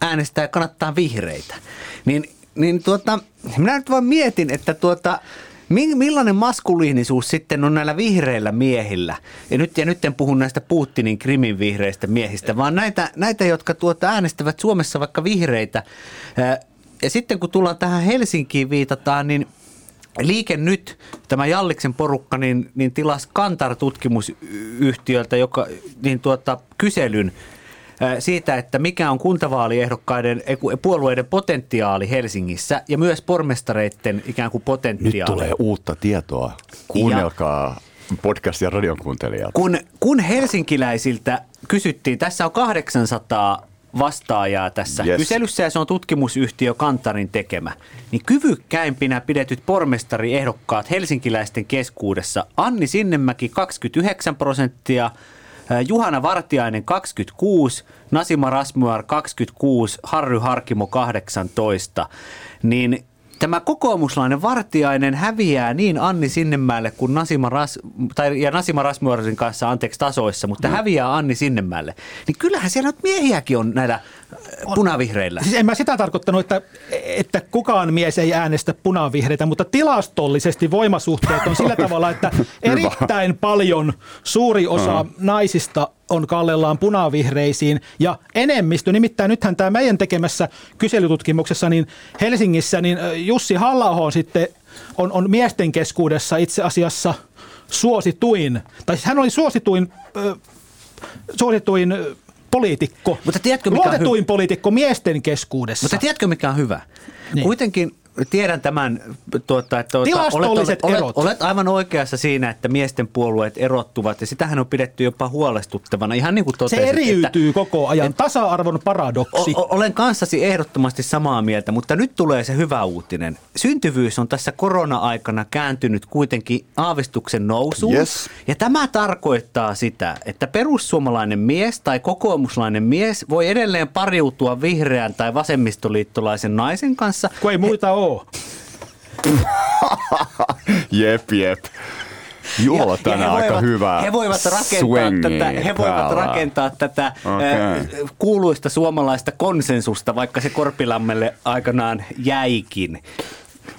[SPEAKER 5] äänestää ja kannattaa vihreitä. Niin, niin tuota, minä nyt vaan mietin, että tuota, mi- millainen maskuliinisuus sitten on näillä vihreillä miehillä. Ja nyt, ja nyt en puhu näistä Putinin krimin vihreistä miehistä, vaan näitä, näitä jotka tuota äänestävät Suomessa vaikka vihreitä. Ja sitten kun tullaan tähän Helsinkiin viitataan, niin Liike Nyt, tämä Jalliksen porukka, niin, niin tilasi Kantar-tutkimusyhtiöltä joka, niin tuota, kyselyn siitä, että mikä on kuntavaaliehdokkaiden puolueiden potentiaali Helsingissä ja myös pormestareiden ikään kuin potentiaali.
[SPEAKER 2] Nyt tulee uutta tietoa. Kuunnelkaa ja podcast- ja radion kuuntelijat.
[SPEAKER 5] Kun, kun helsinkiläisiltä kysyttiin, tässä on 800 vastaajaa tässä yes. kyselyssä ja se on tutkimusyhtiö Kantarin tekemä. Niin kyvykkäimpinä pidetyt pormestariehdokkaat helsinkiläisten keskuudessa Anni Sinnemäki 29 prosenttia, Juhana Vartiainen 26, Nasima Rasmuar 26, Harry Harkimo 18. Niin Tämä kokoomuslainen Vartiainen häviää niin Anni Sinnemäelle kuin Nasima, Ras, tai, ja Nasima Rasmuarsin kanssa anteeksi tasoissa, mutta mm. häviää Anni Sinnemäelle. Niin kyllähän siellä miehiäkin on näillä punavihreillä.
[SPEAKER 4] Siis en mä sitä tarkoittanut, että, että kukaan mies ei äänestä punavihreitä, mutta tilastollisesti voimasuhteet on sillä tavalla, että erittäin paljon suuri osa uh-huh. naisista on kallellaan punavihreisiin ja enemmistö, nimittäin nythän tämä meidän tekemässä kyselytutkimuksessa niin Helsingissä, niin Jussi halla on sitten on, on miesten keskuudessa itse asiassa suosituin, tai siis hän oli suosituin, äh, suosituin poliitikko,
[SPEAKER 5] Mutta tiedätkö, mikä
[SPEAKER 4] luotetuin hy- poliitikko miesten keskuudessa.
[SPEAKER 5] Mutta tiedätkö mikä on hyvä? Niin. Kuitenkin tiedän tämän, tuota, että tuota,
[SPEAKER 4] olet, olet,
[SPEAKER 5] olet, olet aivan oikeassa siinä, että miesten puolueet erottuvat ja sitähän on pidetty jopa huolestuttavana. Ihan niin kuin totesit,
[SPEAKER 4] Se eriytyy että, koko ajan, tasa-arvon paradoksi.
[SPEAKER 5] O, olen kanssasi ehdottomasti samaa mieltä, mutta nyt tulee se hyvä uutinen. Syntyvyys on tässä korona-aikana kääntynyt kuitenkin aavistuksen nousuun.
[SPEAKER 2] Yes.
[SPEAKER 5] Ja tämä tarkoittaa sitä, että perussuomalainen mies tai kokoomuslainen mies voi edelleen pariutua vihreän tai vasemmistoliittolaisen naisen kanssa.
[SPEAKER 4] Kun ei muita ole oo.
[SPEAKER 2] jep, jep. Juola tänään ja aika voivat, hyvä
[SPEAKER 5] he voivat rakentaa tätä, he voivat rakentaa tätä okay. kuuluista suomalaista konsensusta, vaikka se Korpilammelle aikanaan jäikin.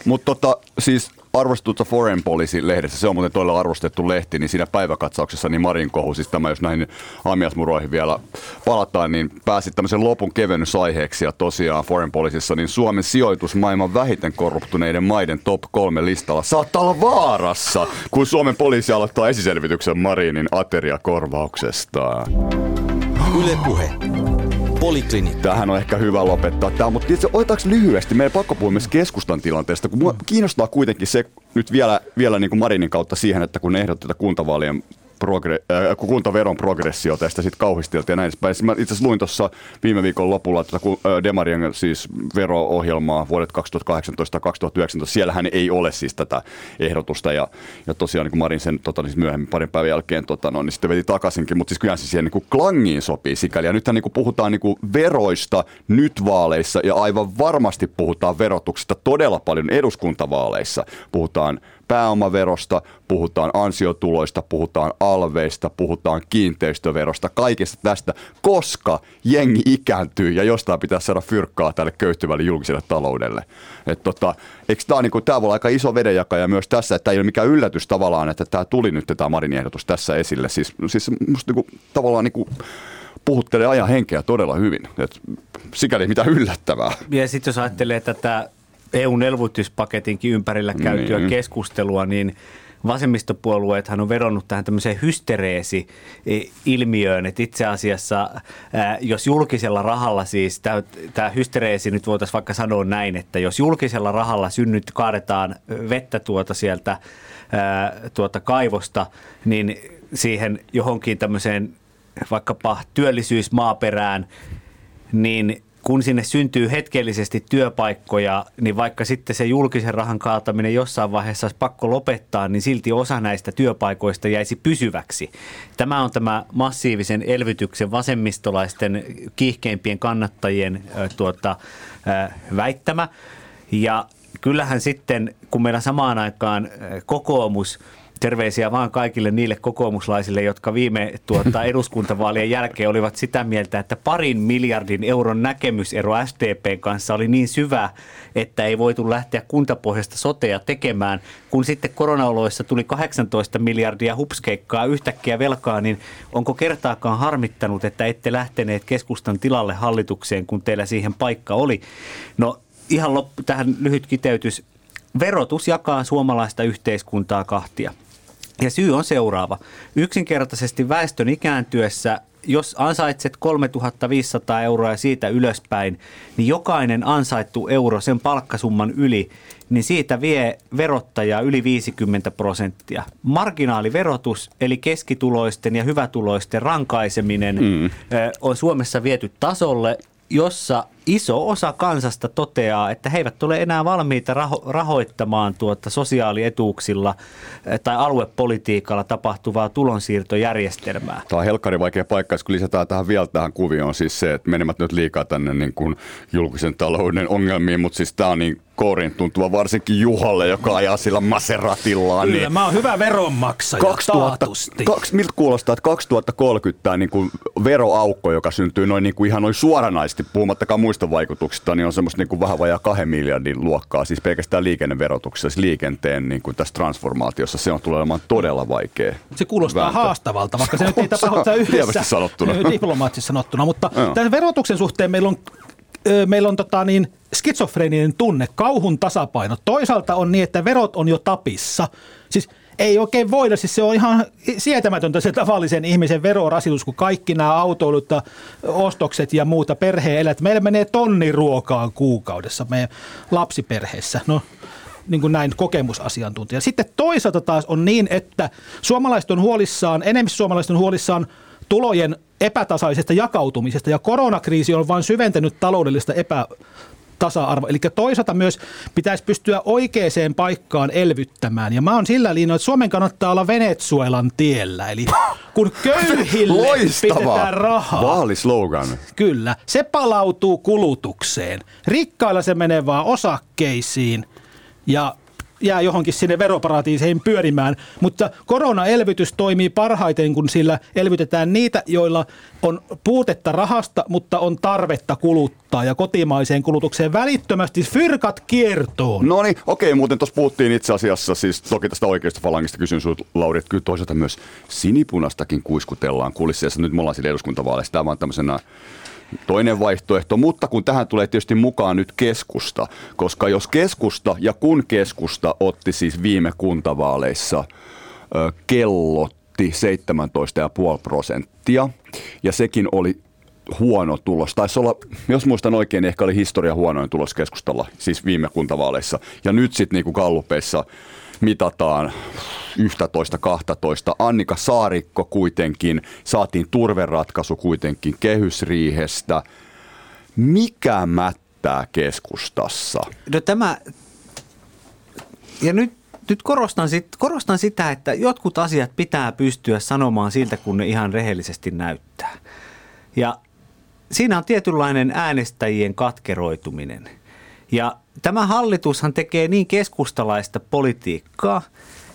[SPEAKER 2] Mutta tota, siis arvostetussa Foreign Policy-lehdessä, se on muuten todella arvostettu lehti, niin siinä päiväkatsauksessa niin Marin kohu, siis tämä jos näihin aamiasmuroihin vielä palataan, niin pääsi tämmöisen lopun kevennysaiheeksi ja tosiaan Foreign Policyssa, niin Suomen sijoitus maailman vähiten korruptuneiden maiden top kolme listalla saattaa olla vaarassa, kun Suomen poliisi aloittaa esiselvityksen Marinin ateriakorvauksesta.
[SPEAKER 3] Yle Puhe. Poliklinikka.
[SPEAKER 2] Tähän on ehkä hyvä lopettaa tämä, mutta itse otetaanko lyhyesti, meidän pakko puhua myös keskustan tilanteesta, kun mua kiinnostaa kuitenkin se nyt vielä, vielä niin kuin Marinin kautta siihen, että kun ehdotetaan kuntavaalien progre- äh, kuntaveron progressio tästä sitten kauhisteltiin ja näin edespäin. Mä itse asiassa luin tuossa viime viikon lopulla tätä äh, Demarien siis vero-ohjelmaa vuodet 2018-2019. Siellähän ei ole siis tätä ehdotusta ja, ja tosiaan niin Marin sen tota, siis myöhemmin parin päivän jälkeen tota, no, niin sitten veti takaisinkin, mutta siis kyllä se siihen niin kuin klangiin sopii sikäli. Ja nythän niin kuin puhutaan niin kuin veroista nyt vaaleissa ja aivan varmasti puhutaan verotuksesta todella paljon eduskuntavaaleissa. Puhutaan pääomaverosta, puhutaan ansiotuloista, puhutaan alveista, puhutaan kiinteistöverosta, kaikesta tästä, koska jengi ikääntyy ja jostain pitää saada fyrkkaa tälle köyhtyvälle julkiselle taloudelle. Et tota, eikö tämä, niinku, voi olla aika iso vedenjakaja myös tässä, että ei ole mikään yllätys tavallaan, että tämä tuli nyt tämä Marin ehdotus tässä esille. Siis, siis musta niinku, tavallaan niinku, puhuttelee ajan henkeä todella hyvin. Et sikäli mitä yllättävää.
[SPEAKER 5] Ja sitten jos ajattelee tätä EUn elvytyspaketinkin ympärillä käytyä niin. keskustelua, niin vasemmistopuolueethan on vedonnut tähän tämmöiseen hystereesi-ilmiöön, että itse asiassa jos julkisella rahalla siis, tämä hystereesi nyt voitaisiin vaikka sanoa näin, että jos julkisella rahalla synnyt kaadetaan vettä tuota sieltä tuota kaivosta, niin siihen johonkin tämmöiseen vaikkapa työllisyysmaaperään, niin kun sinne syntyy hetkellisesti työpaikkoja, niin vaikka sitten se julkisen rahan kaataminen jossain vaiheessa olisi pakko lopettaa, niin silti osa näistä työpaikoista jäisi pysyväksi. Tämä on tämä massiivisen elvytyksen vasemmistolaisten kiihkeimpien kannattajien tuota, väittämä. Ja kyllähän sitten, kun meillä samaan aikaan kokoomus – Terveisiä vaan kaikille niille kokoomuslaisille, jotka viime tuota, eduskuntavaalien jälkeen olivat sitä mieltä, että parin miljardin euron näkemysero SDPn kanssa oli niin syvä, että ei voitu lähteä kuntapohjasta sotea tekemään. Kun sitten koronaoloissa tuli 18 miljardia hupskeikkaa yhtäkkiä velkaa, niin onko kertaakaan harmittanut, että ette lähteneet keskustan tilalle hallitukseen, kun teillä siihen paikka oli? No ihan loppu, tähän lyhyt kiteytys verotus jakaa suomalaista yhteiskuntaa kahtia. Ja syy on seuraava. Yksinkertaisesti väestön ikääntyessä, jos ansaitset 3500 euroa ja siitä ylöspäin, niin jokainen ansaittu euro sen palkkasumman yli, niin siitä vie verottaja yli 50 prosenttia. Marginaaliverotus, eli keskituloisten ja hyvätuloisten rankaiseminen, mm. on Suomessa viety tasolle, jossa iso osa kansasta toteaa, että he eivät ole enää valmiita raho- rahoittamaan tuota sosiaalietuuksilla eh, tai aluepolitiikalla tapahtuvaa tulonsiirtojärjestelmää.
[SPEAKER 2] Tämä on helkkari vaikea paikka, kun lisätään tähän vielä tähän kuvioon siis se, että menemät nyt liikaa tänne niin kuin julkisen talouden ongelmiin, mutta siis tämä on niin kourin tuntuva varsinkin Juhalle, joka ajaa sillä Maseratillaan.
[SPEAKER 4] Kyllä, niin mä oon hyvä veronmaksaja 2000,
[SPEAKER 2] Kaksi, miltä kuulostaa, että 2030 tämä niin kuin veroaukko, joka syntyy noin niin kuin ihan noin suoranaisesti, puhumattakaan muista vaikutuksista, niin on semmoista niin kuin vähän vajaa kahden miljardin luokkaa, siis pelkästään liikenneverotuksessa, siis liikenteen niin kuin tässä transformaatiossa, se on tulee olemaan todella vaikea.
[SPEAKER 4] Se kuulostaa vääntö. haastavalta, vaikka se nyt ei tapahdu yhdessä sanottuna. diplomaattisesti sanottuna, mutta tämän verotuksen suhteen meillä on meillä on tota niin, skitsofreeninen tunne, kauhun tasapaino. Toisaalta on niin, että verot on jo tapissa. Siis ei oikein voida, siis se on ihan sietämätöntä se tavallisen ihmisen verorasitus, kun kaikki nämä autoilut, ostokset ja muuta perheen elät. Meillä menee tonni ruokaa kuukaudessa meidän lapsiperheessä. No, niin kuin näin kokemusasiantuntija. Sitten toisaalta taas on niin, että suomalaiset on huolissaan, enemmän suomalaiset on huolissaan tulojen epätasaisesta jakautumisesta ja koronakriisi on vain syventänyt taloudellista epä tasa-arvo. Eli toisaalta myös pitäisi pystyä oikeaan paikkaan elvyttämään. Ja mä oon sillä linjalla, että Suomen kannattaa olla Venezuelan tiellä. Eli kun köyhille pistetään rahaa.
[SPEAKER 2] Vaalislogan.
[SPEAKER 4] Kyllä. Se palautuu kulutukseen. Rikkailla se menee vaan osakkeisiin ja jää johonkin sinne veroparatiiseihin pyörimään, mutta koronaelvytys toimii parhaiten, kun sillä elvytetään niitä, joilla on puutetta rahasta, mutta on tarvetta kuluttaa ja kotimaiseen kulutukseen välittömästi fyrkat kiertoon.
[SPEAKER 2] No niin, okei, muuten tuossa puhuttiin itse asiassa, siis toki tästä oikeasta falangista kysyn sinulta, Lauri, että kyllä toisaalta myös sinipunastakin kuiskutellaan kulisseissa. Nyt me ollaan siinä eduskuntavaaleissa, tämä on tämmöisenä toinen vaihtoehto, mutta kun tähän tulee tietysti mukaan nyt keskusta, koska jos keskusta ja kun keskusta otti siis viime kuntavaaleissa ö, kellotti 17,5 prosenttia ja sekin oli huono tulos. Taisi olla, jos muistan oikein, ehkä oli historia huonoin tulos keskustalla, siis viime kuntavaaleissa. Ja nyt sitten niinku gallupeissa mitataan 11-12. Annika Saarikko kuitenkin, saatiin turveratkaisu kuitenkin kehysriihestä. Mikä mättää keskustassa?
[SPEAKER 5] No tämä, ja nyt nyt korostan, sit, korostan sitä, että jotkut asiat pitää pystyä sanomaan siltä, kun ne ihan rehellisesti näyttää. Ja siinä on tietynlainen äänestäjien katkeroituminen. Ja tämä hallitushan tekee niin keskustalaista politiikkaa.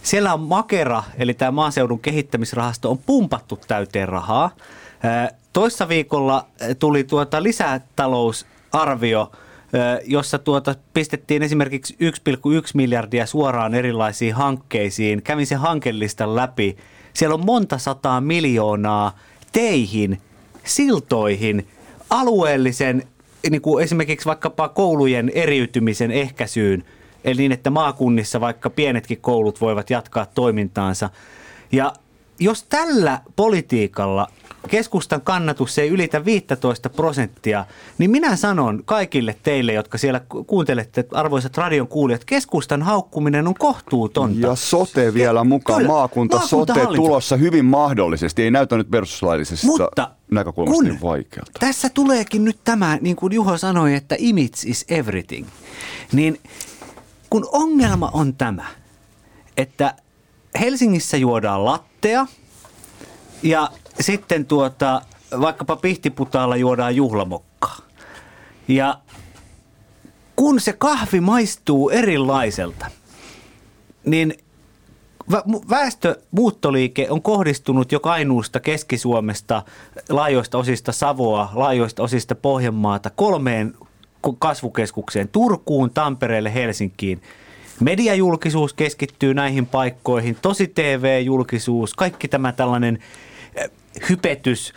[SPEAKER 5] Siellä on Makera, eli tämä maaseudun kehittämisrahasto, on pumpattu täyteen rahaa. Toissa viikolla tuli tuota lisätalousarvio, jossa tuota pistettiin esimerkiksi 1,1 miljardia suoraan erilaisiin hankkeisiin. Kävin sen hankelistan läpi. Siellä on monta sataa miljoonaa teihin, siltoihin, alueellisen niin kuin esimerkiksi vaikkapa koulujen eriytymisen ehkäisyyn, eli niin, että maakunnissa vaikka pienetkin koulut voivat jatkaa toimintaansa. Ja jos tällä politiikalla keskustan kannatus ei ylitä 15 prosenttia, niin minä sanon kaikille teille, jotka siellä kuuntelette, arvoisat radion kuulijat, keskustan haukkuminen on kohtuutonta.
[SPEAKER 2] Ja sote vielä mukaan, Kyllä, maakunta, maakunta sote tulossa hyvin mahdollisesti, ei näytä nyt perustuslaillisesta Mutta näkökulmasta niin vaikealta.
[SPEAKER 5] Tässä tuleekin nyt tämä, niin kuin Juho sanoi, että image is everything, niin kun ongelma on tämä, että Helsingissä juodaan lattea ja sitten tuota, vaikkapa pihtiputaalla juodaan juhlamokkaa. Ja kun se kahvi maistuu erilaiselta, niin väestömuuttoliike on kohdistunut jo Kainuusta, Keski-Suomesta, laajoista osista Savoa, laajoista osista Pohjanmaata kolmeen kasvukeskukseen, Turkuun, Tampereelle, Helsinkiin. Mediajulkisuus keskittyy näihin paikkoihin, tosi TV-julkisuus, kaikki tämä tällainen hypetys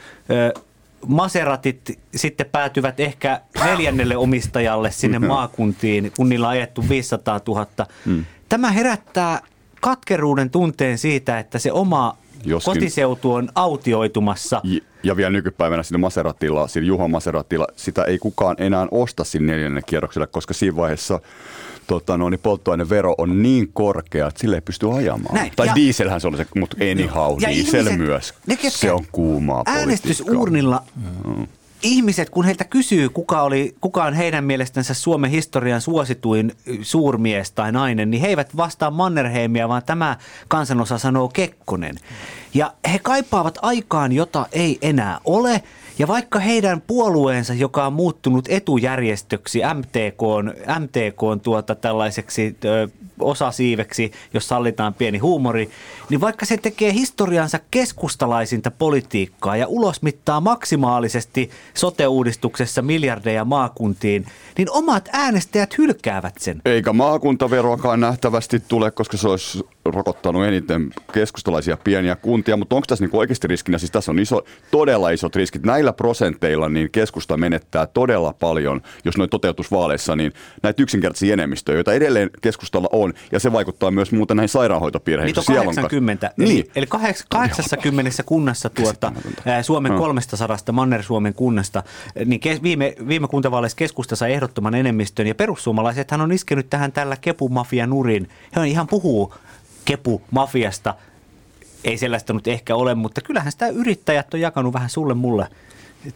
[SPEAKER 5] Maseratit sitten päätyvät ehkä neljännelle omistajalle sinne maakuntiin, kun niillä on ajettu 500 000. Mm. Tämä herättää katkeruuden tunteen siitä, että se oma Joskin. kotiseutu on autioitumassa.
[SPEAKER 2] Ja, ja vielä nykypäivänä siinä Maseratilla, siinä Juha Maseratilla, sitä ei kukaan enää osta sinne neljännen kierrokselle, koska siinä vaiheessa tota, no, niin polttoainevero on niin korkea, että sille ei pysty ajamaan. Näin. Tai ja, dieselhän se oli se, mutta anyhow, ja diesel ihmiset, myös. Ne, se on kuumaa
[SPEAKER 5] Äänestysurnilla mm ihmiset, kun heiltä kysyy, kuka, oli, kuka on heidän mielestänsä Suomen historian suosituin suurmies tai nainen, niin he eivät vastaa Mannerheimia, vaan tämä kansanosa sanoo Kekkonen. Ja he kaipaavat aikaan, jota ei enää ole. Ja vaikka heidän puolueensa, joka on muuttunut etujärjestöksi, MTK, MTK tuota tällaiseksi osasiiveksi, jos sallitaan pieni huumori, niin vaikka se tekee historiansa keskustalaisinta politiikkaa ja ulosmittaa maksimaalisesti sote-uudistuksessa miljardeja maakuntiin, niin omat äänestäjät hylkäävät sen.
[SPEAKER 2] Eikä maakuntaveroakaan nähtävästi tule, koska se olisi rokottanut eniten keskustalaisia pieniä kuntia, mutta onko tässä niinku oikeasti riskinä? Siis tässä on iso, todella isot riskit. Näillä prosenteilla niin keskusta menettää todella paljon, jos noin toteutus vaaleissa, niin näitä yksinkertaisia enemmistöjä, joita edelleen keskustalla on, ja se vaikuttaa myös muuten näihin sairaanhoitopiireihin.
[SPEAKER 5] Niitä on 80, eli, niin. eli 80 kunnassa tuota, Suomen 300 Manner-Suomen kunnasta, niin viime, viime kuntavaaleissa keskusta sai ehdottoman enemmistön, ja perussuomalaisethan on iskenyt tähän tällä kepumafia nurin. He on ihan puhuu kepu mafiasta. Ei sellaista nyt ehkä ole, mutta kyllähän sitä yrittäjät on jakanut vähän sulle mulle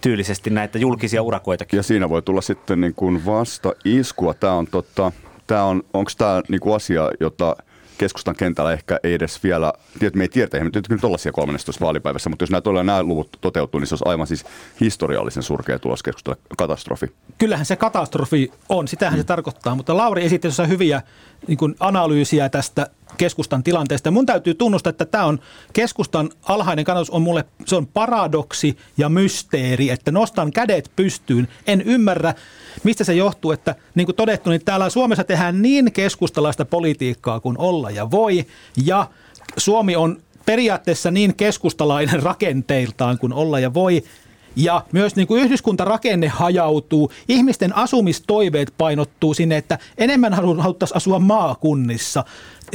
[SPEAKER 5] tyylisesti näitä julkisia urakoitakin.
[SPEAKER 2] Ja siinä voi tulla sitten niin kuin vasta iskua. Tämä on, tota, tämä on onko tämä niin kuin asia, jota keskustan kentällä ehkä ei edes vielä, tietysti me ei tiedä, eihän nyt tuollaisia 13 vaalipäivässä, mutta jos nämä, todella nämä luvut toteutuu, niin se olisi aivan siis historiallisen surkea tulos keskustella katastrofi.
[SPEAKER 4] Kyllähän se katastrofi on, sitähän mm. se tarkoittaa, mutta Lauri esitti hyviä niin analyysiä tästä keskustan tilanteesta. Mun täytyy tunnustaa, että tämä on keskustan alhainen kannatus on mulle, se on paradoksi ja mysteeri, että nostan kädet pystyyn. En ymmärrä, mistä se johtuu, että niin kuin todettu, niin täällä Suomessa tehdään niin keskustalaista politiikkaa kuin olla ja voi, ja Suomi on periaatteessa niin keskustalainen rakenteiltaan kuin olla ja voi, ja myös niin kuin yhdyskuntarakenne hajautuu, ihmisten asumistoiveet painottuu sinne, että enemmän haluttaisiin asua maakunnissa,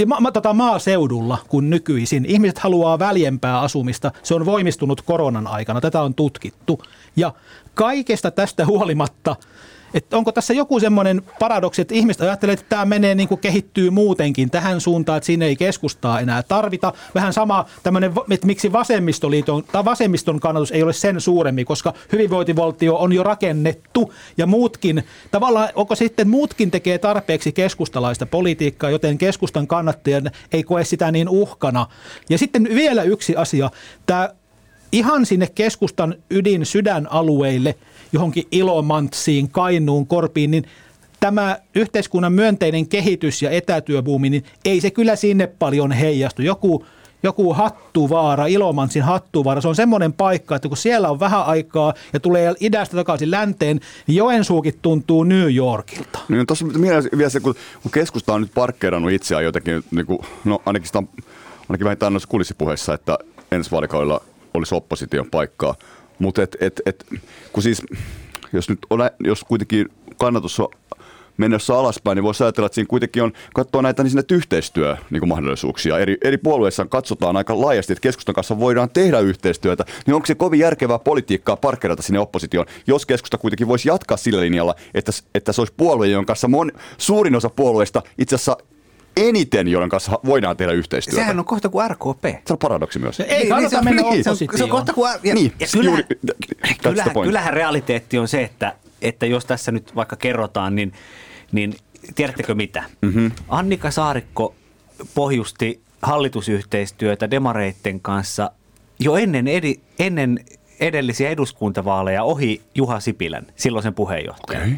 [SPEAKER 4] ma, ma, tota maaseudulla kuin nykyisin. Ihmiset haluaa väljempää asumista. Se on voimistunut koronan aikana. Tätä on tutkittu. Ja kaikesta tästä huolimatta – että onko tässä joku semmoinen paradoksi, että ihmiset ajattelee, että tämä menee niin kuin kehittyy muutenkin tähän suuntaan, että siinä ei keskustaa enää tarvita. Vähän sama tämmöinen, että miksi vasemmistoliiton tai vasemmiston kannatus ei ole sen suurempi, koska hyvinvointivaltio on jo rakennettu ja muutkin, tavallaan onko sitten muutkin tekee tarpeeksi keskustalaista politiikkaa, joten keskustan kannattajan ei koe sitä niin uhkana. Ja sitten vielä yksi asia, tämä ihan sinne keskustan ydin sydänalueille – johonkin Ilomantsiin, Kainuun, Korpiin, niin tämä yhteiskunnan myönteinen kehitys ja etätyöbuumi, niin ei se kyllä sinne paljon heijastu. Joku, joku hattuvaara, Ilomantsin hattuvaara, se on semmoinen paikka, että kun siellä on vähän aikaa ja tulee idästä takaisin länteen, niin Joensuukin tuntuu New Yorkilta.
[SPEAKER 2] Niin tuossa vielä se, kun, kun keskusta on nyt parkkeerannut itseään jotenkin, niin kuin, no ainakin, sitä ainakin vähintään noissa kulissipuheissa, että ensi vaalikaudella olisi opposition paikkaa – mutta et, et, et, kun siis, jos nyt on, jos kuitenkin kannatus on mennessä alaspäin, niin voisi ajatella, että siinä kuitenkin on, katsoa näitä niin yhteistyömahdollisuuksia. Niin eri, eri puolueissa katsotaan aika laajasti, että keskustan kanssa voidaan tehdä yhteistyötä, niin onko se kovin järkevää politiikkaa parkkerata sinne oppositioon, jos keskusta kuitenkin voisi jatkaa sillä linjalla, että, että se olisi puolue, jonka kanssa mon, suurin osa puolueista itse asiassa eniten, joiden kanssa voidaan tehdä yhteistyötä.
[SPEAKER 5] Sehän on kohta kuin RKP.
[SPEAKER 2] Se on paradoksi myös.
[SPEAKER 4] Ei niin, kannata niin, mennä niin,
[SPEAKER 5] se, on, se on kohta kuin... Ja, niin, ja kyllähän, kyllähän, kyllähän realiteetti on se, että, että jos tässä nyt vaikka kerrotaan, niin, niin tiedättekö mitä? Mm-hmm. Annika Saarikko pohjusti hallitusyhteistyötä demareitten kanssa jo ennen, edi, ennen edellisiä eduskuntavaaleja ohi Juha Sipilän, silloisen puheenjohtajan. Okay.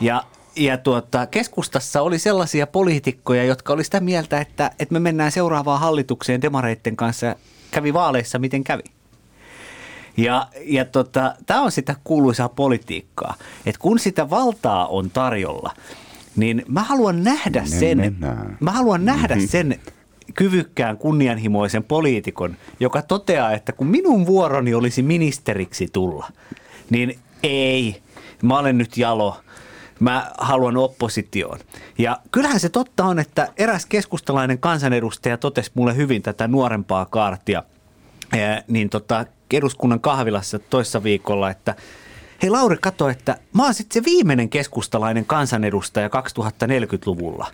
[SPEAKER 5] Ja ja tuota, keskustassa oli sellaisia poliitikkoja, jotka oli sitä mieltä, että, että me mennään seuraavaan hallitukseen demareitten kanssa. Kävi vaaleissa, miten kävi. Ja, ja tota, tämä on sitä kuuluisaa politiikkaa, että kun sitä valtaa on tarjolla, niin mä haluan nähdä sen, mä haluan nähdä mm-hmm. sen kyvykkään kunnianhimoisen poliitikon, joka toteaa, että kun minun vuoroni olisi ministeriksi tulla, niin ei, mä olen nyt jalo, mä haluan oppositioon. Ja kyllähän se totta on, että eräs keskustalainen kansanedustaja totesi mulle hyvin tätä nuorempaa kaartia, niin tota, eduskunnan kahvilassa toissa viikolla, että hei Lauri, kato, että mä oon sitten se viimeinen keskustalainen kansanedustaja 2040-luvulla.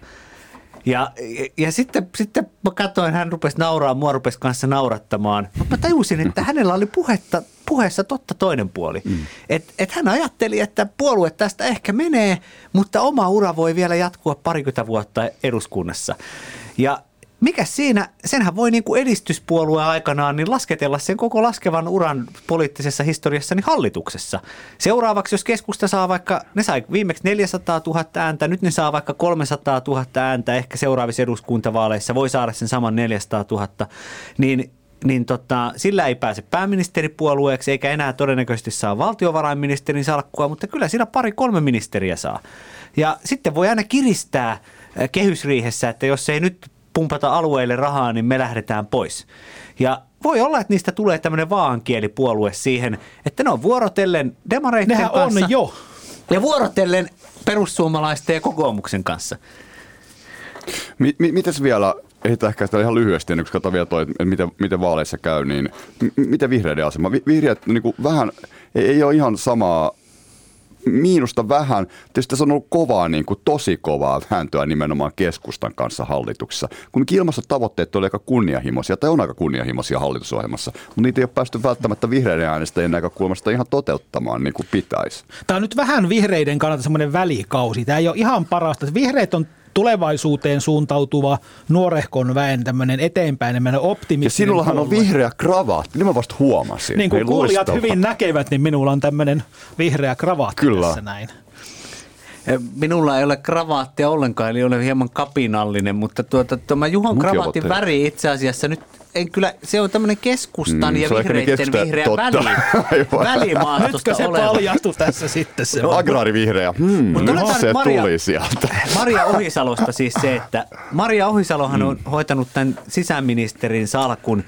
[SPEAKER 5] Ja, ja, ja sitten, sitten mä katsoin, hän rupesi nauraa, mua rupesi kanssa naurattamaan. Mutta mä tajusin, että hänellä oli puhetta, puheessa totta toinen puoli. Mm. Että et hän ajatteli, että puolue tästä ehkä menee, mutta oma ura voi vielä jatkua parikymmentä vuotta eduskunnassa. Ja mikä siinä, senhän voi niin kuin edistyspuolue aikanaan niin lasketella sen koko laskevan uran poliittisessa historiassa niin hallituksessa. Seuraavaksi, jos keskusta saa vaikka, ne sai viimeksi 400 000 ääntä, nyt ne saa vaikka 300 000 ääntä, ehkä seuraavissa eduskuntavaaleissa voi saada sen saman 400 000, niin niin tota, sillä ei pääse pääministeripuolueeksi eikä enää todennäköisesti saa valtiovarainministerin salkkua, mutta kyllä siinä pari-kolme ministeriä saa. Ja sitten voi aina kiristää kehysriihessä, että jos ei nyt pumpata alueille rahaa, niin me lähdetään pois. Ja voi olla, että niistä tulee tämmöinen vaankielipuolue siihen, että ne on vuorotellen demareiden
[SPEAKER 4] Nehän
[SPEAKER 5] kanssa.
[SPEAKER 4] on jo.
[SPEAKER 5] Ja vuorotellen perussuomalaisten ja kokoomuksen kanssa.
[SPEAKER 2] Mi- mi- mites vielä, ehditään ehkä sitä ihan lyhyesti, ennen kuin katsotaan vielä toi, että miten, miten vaaleissa käy, niin m- miten vihreiden asema? Vi- vihreät niin kuin vähän, ei, ei ole ihan samaa miinusta vähän. Tietysti tässä on ollut kovaa, niin kuin, tosi kovaa vääntöä nimenomaan keskustan kanssa hallituksessa. Kun ilmastotavoitteet oli aika kunnianhimoisia, tai on aika kunnianhimoisia hallitusohjelmassa, mutta niitä ei ole päästy välttämättä vihreiden äänestäjien näkökulmasta ihan toteuttamaan niin kuin pitäisi.
[SPEAKER 4] Tämä on nyt vähän vihreiden kannalta semmoinen välikausi. Tämä ei ole ihan parasta. Vihreät on tulevaisuuteen suuntautuva nuorehkon väen tämmöinen eteenpäin, tämmöinen optimistinen
[SPEAKER 2] Ja sinullahan on
[SPEAKER 4] puolue.
[SPEAKER 2] vihreä kravaatti, niin mä vasta huomasin.
[SPEAKER 4] Niin kuin
[SPEAKER 2] Hei,
[SPEAKER 4] kuulijat hyvin näkevät, niin minulla on tämmöinen vihreä kravaatti
[SPEAKER 2] Kyllä.
[SPEAKER 4] tässä näin.
[SPEAKER 5] Minulla ei ole kravaattia ollenkaan, eli olen hieman kapinallinen, mutta tuota, tämä Juhon
[SPEAKER 2] Muki
[SPEAKER 5] kravaatin
[SPEAKER 2] ovat
[SPEAKER 5] väri itse asiassa nyt en kyllä, se on tämmöinen keskustan
[SPEAKER 2] Mm,
[SPEAKER 5] ja
[SPEAKER 2] on niin
[SPEAKER 5] vihreiden
[SPEAKER 2] keskusta-
[SPEAKER 5] vihreä
[SPEAKER 2] totta.
[SPEAKER 5] väli, välimaastosta
[SPEAKER 4] Nytkö se
[SPEAKER 5] oleva.
[SPEAKER 4] paljastui tässä sitten? Se on.
[SPEAKER 2] Agraarivihreä. Hmm,
[SPEAKER 5] Mutta otetaan
[SPEAKER 2] se
[SPEAKER 5] Maria-
[SPEAKER 2] tuli sieltä.
[SPEAKER 5] Maria Ohisalosta siis se, että Maria Ohisalohan on
[SPEAKER 2] Mm.
[SPEAKER 5] hoitanut tämän sisäministerin salkun.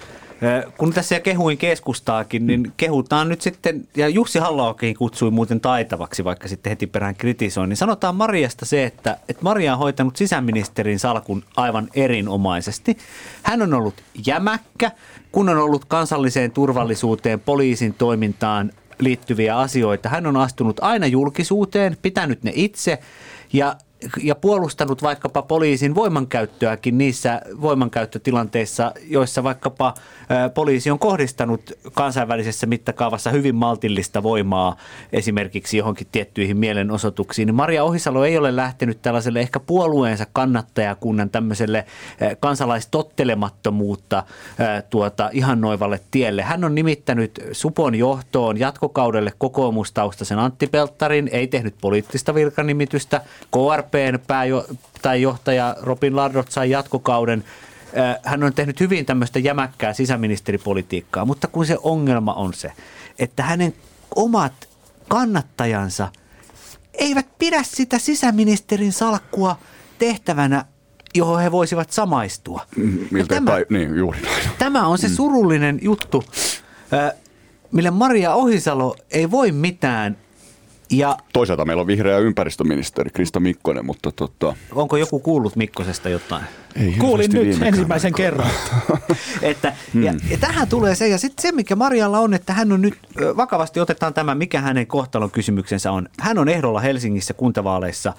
[SPEAKER 5] Kun tässä kehuin keskustaakin, niin kehutaan nyt sitten, ja Jussi halla kutsui muuten taitavaksi, vaikka sitten heti perään kritisoin, niin sanotaan Mariasta se, että, että Maria on hoitanut sisäministerin salkun aivan erinomaisesti. Hän on ollut jämäkkä, kun on ollut kansalliseen turvallisuuteen, poliisin toimintaan liittyviä asioita. Hän on astunut aina julkisuuteen, pitänyt ne itse ja, ja puolustanut vaikkapa poliisin voimankäyttöäkin niissä voimankäyttötilanteissa, joissa vaikkapa poliisi on kohdistanut kansainvälisessä mittakaavassa hyvin maltillista voimaa esimerkiksi johonkin tiettyihin mielenosoituksiin. Maria Ohisalo ei ole lähtenyt tällaiselle ehkä puolueensa kannattajakunnan tämmöiselle kansalaistottelemattomuutta tuota, ihannoivalle tielle. Hän on nimittänyt Supon johtoon jatkokaudelle kokoomustaustaisen Antti Pelttarin, ei tehnyt poliittista virkanimitystä. KRPn pääjo- tai johtaja Robin Lardot sai jatkokauden. Hän on tehnyt hyvin tämmöistä jämäkkää sisäministeripolitiikkaa, mutta kun se ongelma on se, että hänen omat kannattajansa eivät pidä sitä sisäministerin salkkua tehtävänä, johon he voisivat samaistua. Ja
[SPEAKER 2] Miltä
[SPEAKER 5] tämä-
[SPEAKER 2] päin, niin juuri näin.
[SPEAKER 5] Tämä on se surullinen juttu, ö, mille Maria Ohisalo ei voi mitään. Ja
[SPEAKER 2] Toisaalta meillä on vihreä ympäristöministeri Krista Mikkonen, mutta tota,
[SPEAKER 5] onko joku kuullut Mikkosesta jotain?
[SPEAKER 2] ei
[SPEAKER 4] Kuulin nyt ensimmäisen kerran.
[SPEAKER 5] että, ja, ja tähän tulee se, ja sitten se, mikä Marialla on, että hän on nyt, vakavasti otetaan tämä, mikä hänen kohtalon kysymyksensä on. Hän on ehdolla Helsingissä kuntavaaleissa.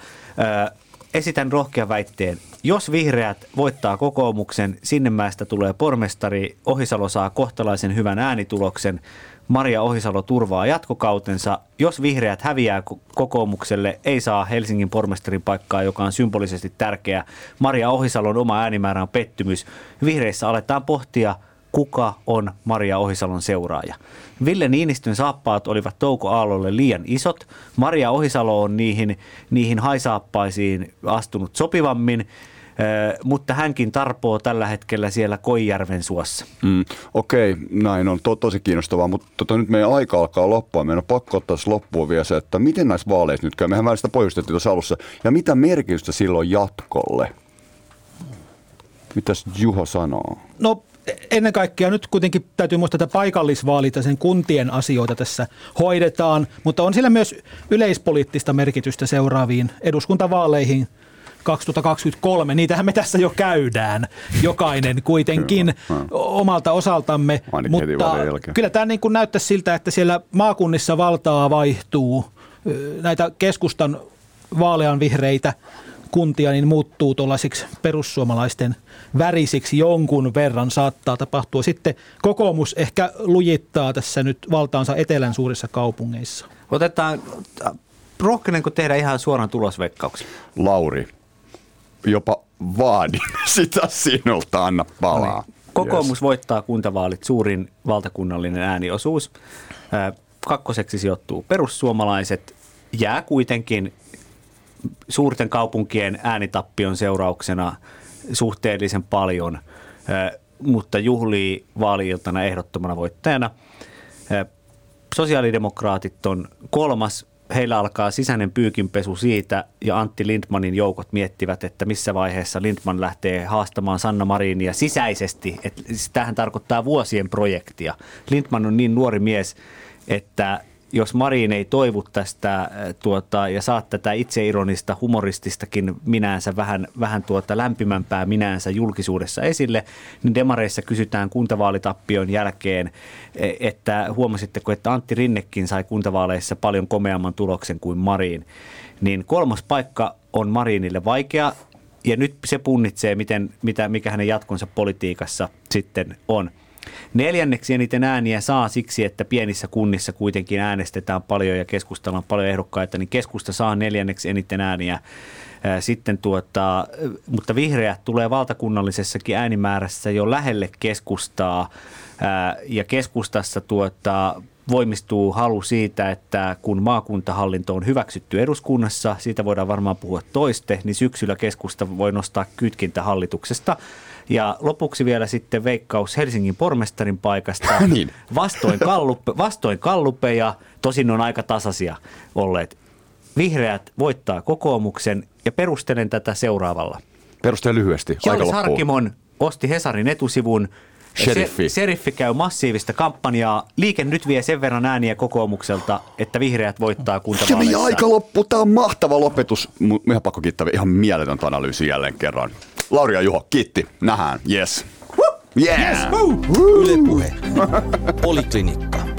[SPEAKER 5] Ö, esitän rohkean väitteen. Jos vihreät voittaa kokoomuksen, Sinnemäestä tulee pormestari, Ohisalo saa kohtalaisen hyvän äänituloksen, Maria Ohisalo turvaa jatkokautensa. Jos vihreät häviää ko- kokoomukselle, ei saa Helsingin pormestarin paikkaa, joka on symbolisesti tärkeä. Maria Ohisalon oma äänimäärä on pettymys. Vihreissä aletaan pohtia, kuka on Maria Ohisalon seuraaja. Ville Niinistön saappaat olivat Touko Aallolle liian isot. Maria Ohisalo on niihin, niihin haisaappaisiin astunut sopivammin, mutta hänkin tarpoo tällä hetkellä siellä Koijärven suossa.
[SPEAKER 2] Mm, Okei, näin on to, tosi kiinnostavaa, mutta tota, nyt meidän aika alkaa loppua. Meidän on pakko ottaa tässä loppuun vielä se, että miten näissä vaaleissa nyt käy. Mehän vähän sitä pohjustettiin tuossa alussa. Ja mitä merkitystä silloin jatkolle? Mitäs Juho sanoo?
[SPEAKER 4] No ennen kaikkea nyt kuitenkin täytyy muistaa, että paikallisvaalit ja sen kuntien asioita tässä hoidetaan, mutta on sillä myös yleispoliittista merkitystä seuraaviin eduskuntavaaleihin 2023. Niitähän me tässä jo käydään, jokainen kuitenkin omalta osaltamme.
[SPEAKER 2] Ainakin
[SPEAKER 4] mutta kyllä tämä niin kuin näyttää siltä, että siellä maakunnissa valtaa vaihtuu. Näitä keskustan vaaleanvihreitä kuntia niin muuttuu tuollaisiksi perussuomalaisten värisiksi jonkun verran saattaa tapahtua. Sitten kokoomus ehkä lujittaa tässä nyt valtaansa etelän suurissa kaupungeissa.
[SPEAKER 5] Otetaan, rohkenenko tehdä ihan suoran tulosveikkauksen?
[SPEAKER 2] Lauri, jopa vaadin sitä sinulta, anna palaa.
[SPEAKER 5] Kokoomus voittaa kuntavaalit, suurin valtakunnallinen ääniosuus. Ää, Kakkoseksi sijoittuu perussuomalaiset. Jää kuitenkin suurten kaupunkien äänitappion seurauksena suhteellisen paljon, mutta juhlii vaaliiltana ehdottomana voittajana. Sosiaalidemokraatit on kolmas. Heillä alkaa sisäinen pyykinpesu siitä ja Antti Lindmanin joukot miettivät, että missä vaiheessa Lindman lähtee haastamaan Sanna Marinia sisäisesti. Että tähän tarkoittaa vuosien projektia. Lindman on niin nuori mies, että jos Marin ei toivu tästä äh, tuota, ja saa tätä itseironista, humorististakin minäänsä vähän, vähän tuota lämpimämpää minäänsä julkisuudessa esille, niin demareissa kysytään kuntavaalitappion jälkeen, e- että huomasitteko, että Antti Rinnekin sai kuntavaaleissa paljon komeamman tuloksen kuin Marin. Niin kolmas paikka on Marinille vaikea ja nyt se punnitsee, miten, mitä, mikä hänen jatkonsa politiikassa sitten on. Neljänneksi eniten ääniä saa siksi, että pienissä kunnissa kuitenkin äänestetään paljon ja keskustellaan paljon ehdokkaita, niin keskusta saa neljänneksi eniten ääniä. Ää, Sitten tuota, mutta vihreät tulee valtakunnallisessakin äänimäärässä jo lähelle keskustaa ää, ja keskustassa tuota, voimistuu halu siitä, että kun maakuntahallinto on hyväksytty eduskunnassa, siitä voidaan varmaan puhua toiste, niin syksyllä keskusta voi nostaa kytkintä hallituksesta. Ja lopuksi vielä sitten veikkaus Helsingin pormestarin paikasta.
[SPEAKER 2] Niin.
[SPEAKER 5] Vastoin, kalluppe, vastoin kallupeja, tosin on aika tasaisia olleet. Vihreät voittaa kokoomuksen ja perustelen tätä seuraavalla.
[SPEAKER 2] Perustele lyhyesti. Aika
[SPEAKER 5] Jallis
[SPEAKER 2] loppuu.
[SPEAKER 5] Harkimon osti Hesarin etusivun.
[SPEAKER 2] Sheriffi.
[SPEAKER 5] Se, seriffi käy massiivista kampanjaa. Liike nyt vie sen verran ääniä kokoomukselta, että vihreät voittaa
[SPEAKER 2] Ja
[SPEAKER 5] kuntavaaleissa.
[SPEAKER 2] meidän aika loppu. Tämä on mahtava lopetus. Ihan pakko kiittää ihan mieletöntä analyysiä jälleen kerran. Lauri ja Juho, kiitti. Nähdään. Yes. Yeah.
[SPEAKER 3] Yle Puhe. Poliklinikka.